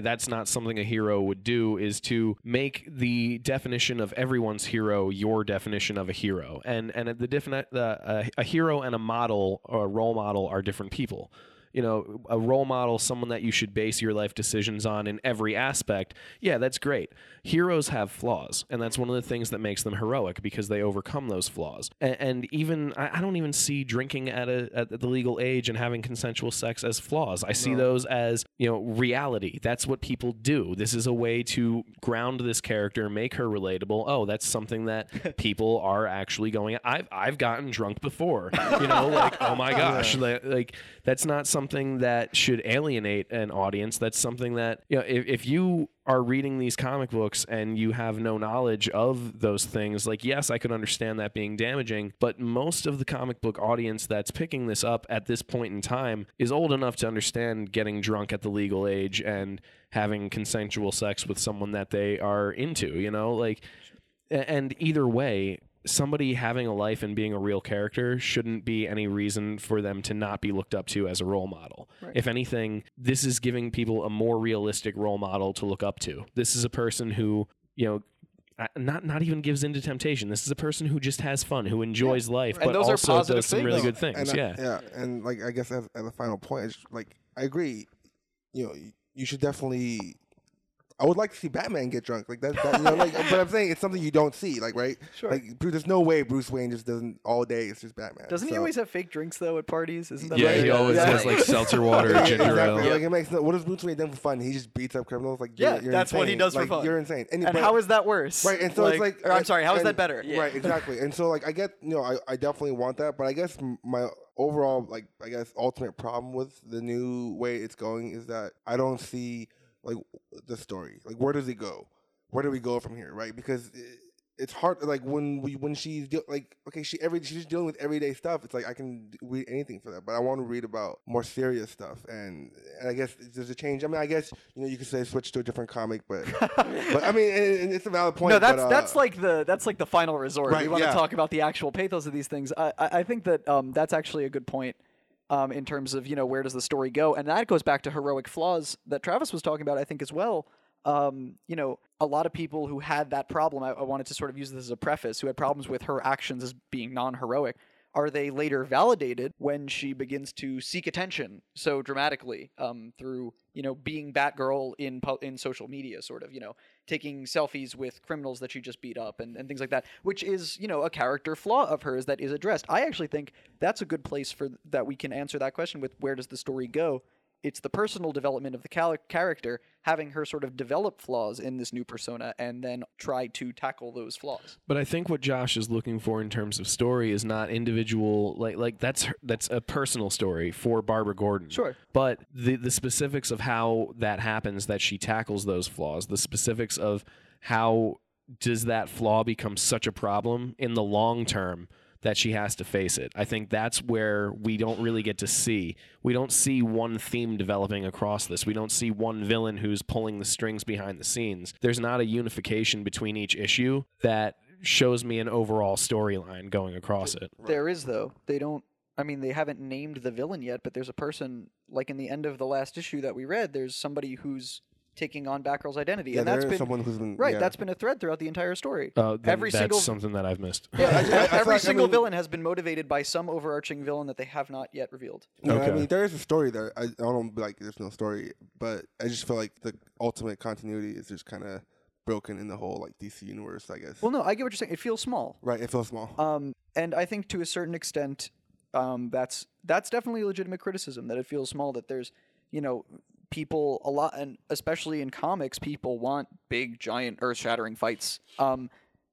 [SPEAKER 5] that's not something a hero would do is to make the definition of everyone's hero your definition of a hero. And and the different a, a hero and a model or a role model are different people. You know, a role model, someone that you should base your life decisions on in every aspect. Yeah, that's great. Heroes have flaws, and that's one of the things that makes them heroic because they overcome those flaws. And, and even I, I don't even see drinking at a at the legal age and having consensual sex as flaws. I see those as you know reality. That's what people do. This is a way to ground this character, make her relatable. Oh, that's something that people are actually going. I've I've gotten drunk before. You know, like oh my gosh, like, like that's not something that should alienate an audience. That's something that you know if, if you are reading these comic books and you have no knowledge of those things, like, yes, I could understand that being damaging, but most of the comic book audience that's picking this up at this point in time is old enough to understand getting drunk at the legal age and having consensual sex with someone that they are into, you know? Like, and either way, somebody having a life and being a real character shouldn't be any reason for them to not be looked up to as a role model. If anything, this is giving people a more realistic role model to look up to. This is a person who, you know, uh, not not even gives into temptation. This is a person who just has fun, who enjoys life,
[SPEAKER 4] And
[SPEAKER 5] but
[SPEAKER 4] those
[SPEAKER 5] also
[SPEAKER 4] positive
[SPEAKER 5] does some really good things.
[SPEAKER 3] And I-
[SPEAKER 5] yeah.
[SPEAKER 3] yeah, and like I guess as, as a final point, it's like I agree. You know, you, you should definitely. I would like to see Batman get drunk, like that. that you know, like, but I'm saying it's something you don't see, like right.
[SPEAKER 4] Sure.
[SPEAKER 3] Like, Bruce, there's no way Bruce Wayne just doesn't all day. It's just Batman.
[SPEAKER 4] Doesn't he always have fake drinks though at parties? Isn't that
[SPEAKER 5] Yeah,
[SPEAKER 4] right?
[SPEAKER 5] he always
[SPEAKER 4] Yeah.
[SPEAKER 5] has like seltzer water,
[SPEAKER 3] Yeah,
[SPEAKER 5] ginger
[SPEAKER 3] exactly.
[SPEAKER 5] ale.
[SPEAKER 3] Like it makes no, what does Bruce Wayne do for fun? He just beats up criminals. Like
[SPEAKER 4] Yeah,
[SPEAKER 3] you're, you're
[SPEAKER 4] that's what he
[SPEAKER 3] insane.
[SPEAKER 4] does for
[SPEAKER 3] like,
[SPEAKER 4] fun.
[SPEAKER 3] You're insane.
[SPEAKER 4] And
[SPEAKER 3] but-
[SPEAKER 4] how is that worse?
[SPEAKER 3] Right, and so it's like,
[SPEAKER 4] or I'm sorry, how is
[SPEAKER 3] and-
[SPEAKER 4] that better?
[SPEAKER 3] Right, exactly. And so like I get, you know, I, I definitely want that, but I guess my overall like I guess ultimate problem with the new way it's going is that I don't see like the story. Like where does it go? Where do we go from here? Right? Because it, it's hard. Like when we when she's deal, like okay, she every she's dealing with everyday stuff. It's like I can read anything for that, but I want to read about more serious stuff. And, and I guess there's a change. I mean, I guess you know you could say switch to a different comic, but but I mean, and, and it's a valid point.
[SPEAKER 4] No, that's
[SPEAKER 3] but, uh,
[SPEAKER 4] that's like the that's like the final resort. we
[SPEAKER 3] Right,
[SPEAKER 4] want to talk about the actual pathos of these things. I I, I think that um, that's actually a good point. Um, in terms of you know where does the story go, and that goes back to heroic flaws that Travis was talking about, I think as well. Um, you know, a lot of people who had that problem, I, I wanted to sort of use this as a preface, who had problems with her actions as being non-heroic. Are they later validated when she begins to seek attention so dramatically um, through you know being Batgirl in in social media, sort of you know taking selfies with criminals that she just beat up and, and things like that, which is, you know, a character flaw of hers that is addressed. I actually think that's a good place for that we can answer that question with where does the story go it's the personal development of the cal- character, having her sort of develop flaws in this new persona and then try to tackle those flaws.
[SPEAKER 5] But I think what Josh is looking for in terms of story is not individual like like that's her, that's a personal story for Barbara Gordon.
[SPEAKER 4] Sure.
[SPEAKER 5] But the the specifics of how that happens that she tackles those flaws, the specifics of how does that flaw become such a problem in the long term that she has to face it. I think that's where we don't really get to see. We don't see one theme developing across this. We don't see one villain who's pulling the strings behind the scenes. There's not a unification between each issue that shows me an overall storyline going across it.
[SPEAKER 4] There is though. They don't. I mean, they haven't named the villain yet, but there's a person like in the end of the last issue that we read. There's somebody who's taking on Batgirl's identity,
[SPEAKER 3] Yeah,
[SPEAKER 4] and
[SPEAKER 3] there
[SPEAKER 4] that's
[SPEAKER 3] is
[SPEAKER 4] been
[SPEAKER 3] someone who's been
[SPEAKER 4] right.
[SPEAKER 3] yeah.
[SPEAKER 4] That's been a thread throughout the entire story.
[SPEAKER 5] Uh,
[SPEAKER 4] Every
[SPEAKER 5] that's
[SPEAKER 4] single-
[SPEAKER 5] something that I've missed.
[SPEAKER 4] Yeah,
[SPEAKER 3] I- I feel
[SPEAKER 4] every
[SPEAKER 3] like, I
[SPEAKER 4] single
[SPEAKER 3] mean-
[SPEAKER 4] villain has been motivated by some overarching villain that they have not yet revealed.
[SPEAKER 3] No, I mean there is a story there. I, I don't like there's no story, but I just feel like the ultimate continuity is just kind of broken in the whole like DC universe. I guess.
[SPEAKER 4] Well, no, I get what you're saying. It feels small.
[SPEAKER 3] right. It feels small.
[SPEAKER 4] Um, and I think to a certain extent, um, that's that's definitely a legitimate criticism that it feels small. That there's, you know, people a lot, and especially in comics, people want big, giant, earth-shattering fights. Um,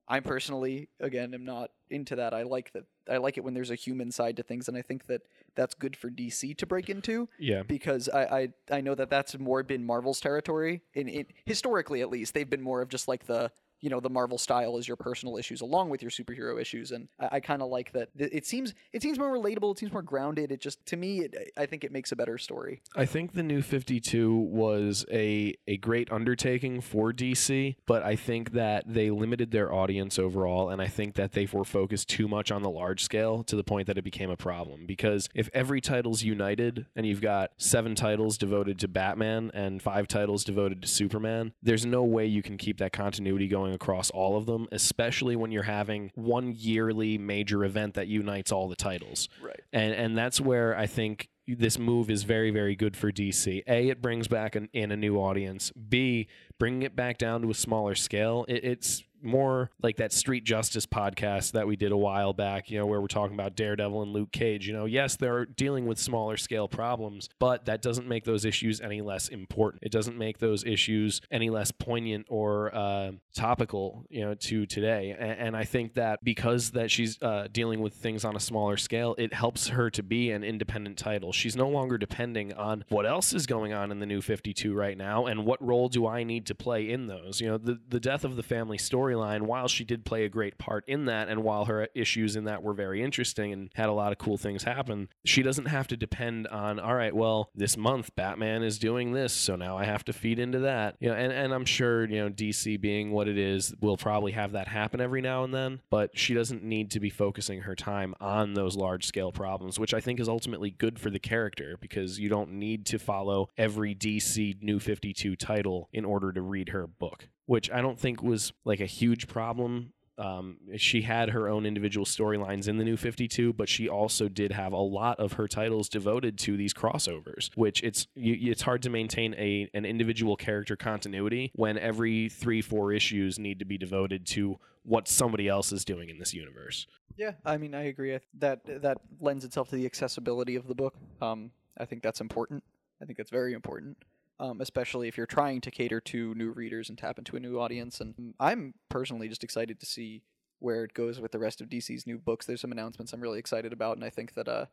[SPEAKER 4] I personally, again, am not into that. I like that. I like it when there's a human side to things, and I think that that's good for DC to break into
[SPEAKER 5] Yeah.
[SPEAKER 4] because I, I I know that that's more been Marvel's territory. In, in historically, at least, they've been more of just like the you know the Marvel style is your personal issues along with your superhero issues, and I, I kind of like that. Th- It seems it seems more relatable. It seems more grounded. It just to me, it, I think it makes a better story.
[SPEAKER 5] I think the new 52 was a a great undertaking for DC, but I think that they limited their audience overall and I think that they were focused too much on the large scale to the point that it became a problem because if every title's united and you've got 7 titles devoted to Batman and 5 titles devoted to Superman, there's no way you can keep that continuity going across all of them, especially when you're having one yearly major event that unites all the titles
[SPEAKER 4] Right.
[SPEAKER 5] and and that's where I think this move is very very good for DC. A, it brings back an, in a new audience. B, bringing it back down to a smaller scale. It, it's more like that street justice podcast that we did a while back, you know, where we're talking about Daredevil and Luke Cage. You know, yes, they're dealing with smaller scale problems, but that doesn't make those issues any less important. It doesn't make those issues any less poignant or uh, topical, you know, to today. And, and I think that because that she's uh, dealing with things on a smaller scale, it helps her to be an independent title. She's no longer depending on what else is going on in the new 52 right now and what role do I need to play in those. You know, the the death of the family storyline, while she did play a great part in that and while her issues in that were very interesting and had a lot of cool things happen, she doesn't have to depend on all right, well, this month Batman is doing this, so now I have to feed into that. You know, and and I'm sure, you know, DC being what it is will probably have that happen every now and then, but she doesn't need to be focusing her time on those large scale problems, which I think is ultimately good for the character because you don't need to follow every DC New 52 title in order to read her book, which I don't think was like a huge problem. Um, she had her own individual storylines in the New 52, but she also did have a lot of her titles devoted to these crossovers, which it's you, it's hard to maintain a an individual character continuity when every three four issues need to be devoted to what somebody else is doing in this universe.
[SPEAKER 4] Yeah, I mean, I agree. That that lends itself to the accessibility of the book. Um, I think that's important. I think that's very important, um, especially if you're trying to cater to new readers and tap into a new audience. And I'm personally just excited to see where it goes with the rest of DC's new books. There's some announcements I'm really excited about, and I think that uh,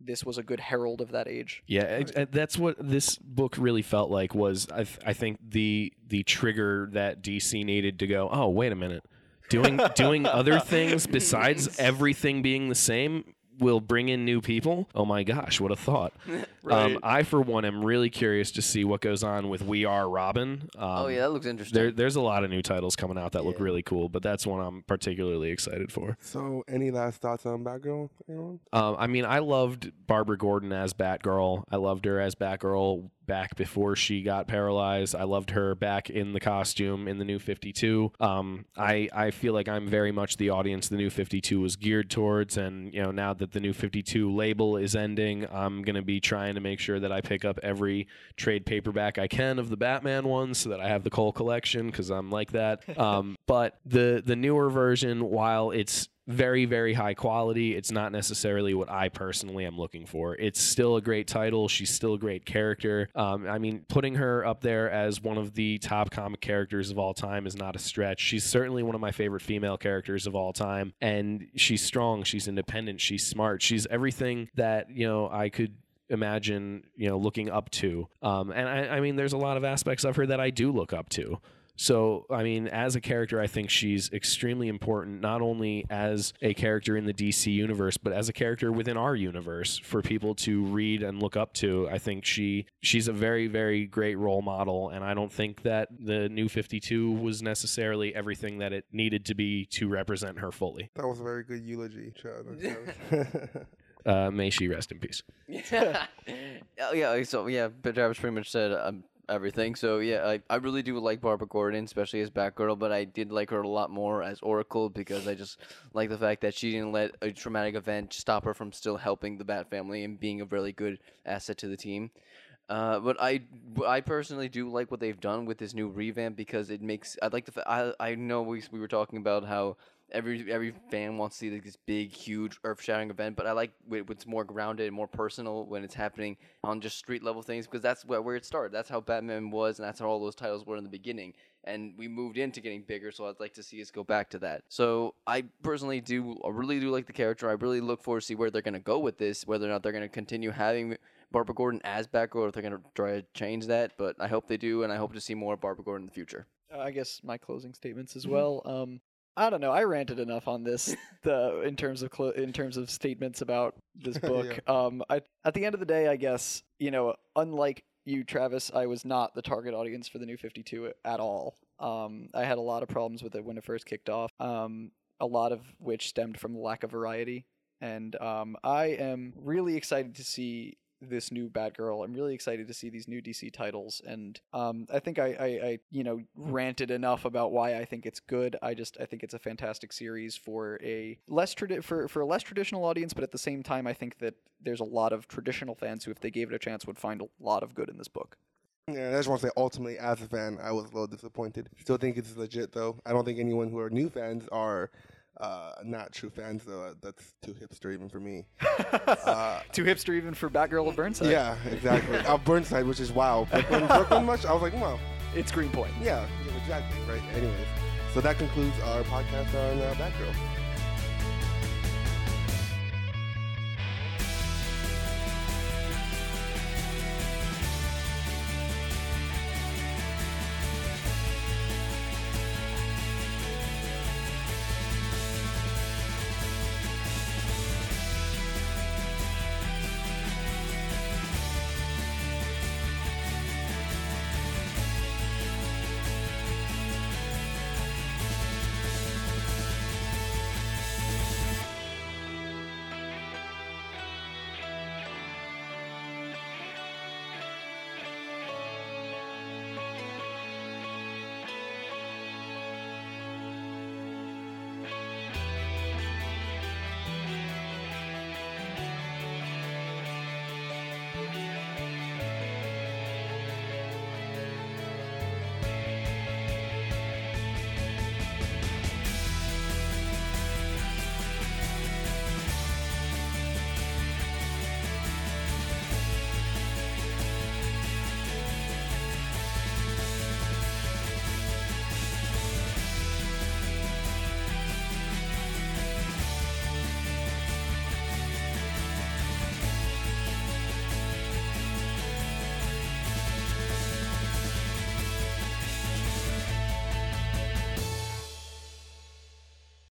[SPEAKER 4] this was a good herald of that age.
[SPEAKER 5] Yeah, uh, that's what this book really felt like. Was I, th- I think the the trigger that DC needed to go. Oh, wait a minute, doing doing other things besides everything being the same will bring in new people. Oh my gosh, what a thought! Um, I for one am really curious to see what goes on with We Are Robin. Um,
[SPEAKER 1] oh yeah, that looks interesting.
[SPEAKER 5] There, there's a lot of new titles coming out that look really cool, but that's one I'm particularly excited for.
[SPEAKER 3] So, any last thoughts on Batgirl? Anyone?
[SPEAKER 5] Um, I mean, I loved Barbara Gordon as Batgirl. I loved her as Batgirl back before she got paralyzed. I loved her back in the costume in the New 52. Um, I I feel like I'm very much the audience the New 52 was geared towards, and you know now that the New 52 label is ending, I'm gonna be trying to make sure that I pick up every trade paperback I can of the Batman ones so that I have the Cole collection because I'm like that. Um, but the the newer version, while it's very very high quality. It's not necessarily what i personally am looking for. It's still a great title. She's still a great character. Um, i mean putting her up there as one of the top comic characters of all time is not a stretch. She's certainly one of my favorite female characters of all time and she's strong. She's independent. She's smart. She's everything that you know i could imagine you know looking up to. Um, and I, I mean there's a lot of aspects of her that i do look up to so, I mean, as a character, I think she's extremely important, not only as a character in the DC universe, but as a character within our universe for people to read and look up to. I think she she's a very, very great role model, and I don't think that the new 52 was necessarily everything that it needed to be to represent her fully.
[SPEAKER 3] That was a very good eulogy, Chad.
[SPEAKER 5] Uh, may she rest in peace.
[SPEAKER 1] yeah. Oh, yeah. So yeah, but Travis pretty much said um, everything. So yeah, I, I really do like Barbara Gordon, especially as Batgirl, but I did like her a lot more as Oracle because I just like the fact that she didn't let a traumatic event stop her from still helping the Bat family and being a really good asset to the team. Uh, but I, I personally do like what they've done with this new revamp because it makes I like the I I know we we were talking about how every every fan wants to see like this big, huge, earth-shattering event. But I like wh- what's more grounded and more personal when it's happening on just street level things because that's where, where it started. That's how Batman was, and that's how all those titles were in the beginning. And we moved into getting bigger, so I'd like to see us go back to that. So I personally do, I really do like the character. I really look forward to see where they're gonna go with this, whether or not they're gonna continue having Barbara Gordon as Batgirl, or if they're gonna try to change that. But I hope they do, and I hope to see more Barbara Gordon in the future.
[SPEAKER 4] Uh, I guess my closing statements as well. Um, I don't know. I ranted enough on this the in terms of clo- in terms of statements about this book. Um, I at the end of the day, I guess you know, unlike you, Travis, I was not the target audience for the new Fifty Two at all. Um, I had a lot of problems with it when it first kicked off. Um, a lot of which stemmed from the lack of variety. And um, I am really excited to see this new Batgirl. I'm really excited to see these new DC titles, and um, I think I, I, I, you know, ranted enough about why I think it's good. I just I think it's a fantastic series for a less tradi- for for a less traditional audience, but at the same time, I think that there's a lot of traditional fans who, if they gave it a chance, would find a lot of good in this book.
[SPEAKER 3] Yeah, I just want to say, ultimately, as a fan, I was a little disappointed. Still think it's legit, though. I don't think anyone who are new fans are uh, not true fans, though. That's too hipster even for me. uh,
[SPEAKER 4] Too hipster even for Batgirl of Burnside.
[SPEAKER 3] yeah, exactly. uh, Burnside, which is wow. Brooklyn, Brooklyn much? I was like, wow.
[SPEAKER 4] it's Greenpoint.
[SPEAKER 3] Yeah, yeah, exactly. Right. Anyways, so that concludes our podcast on uh, Batgirl.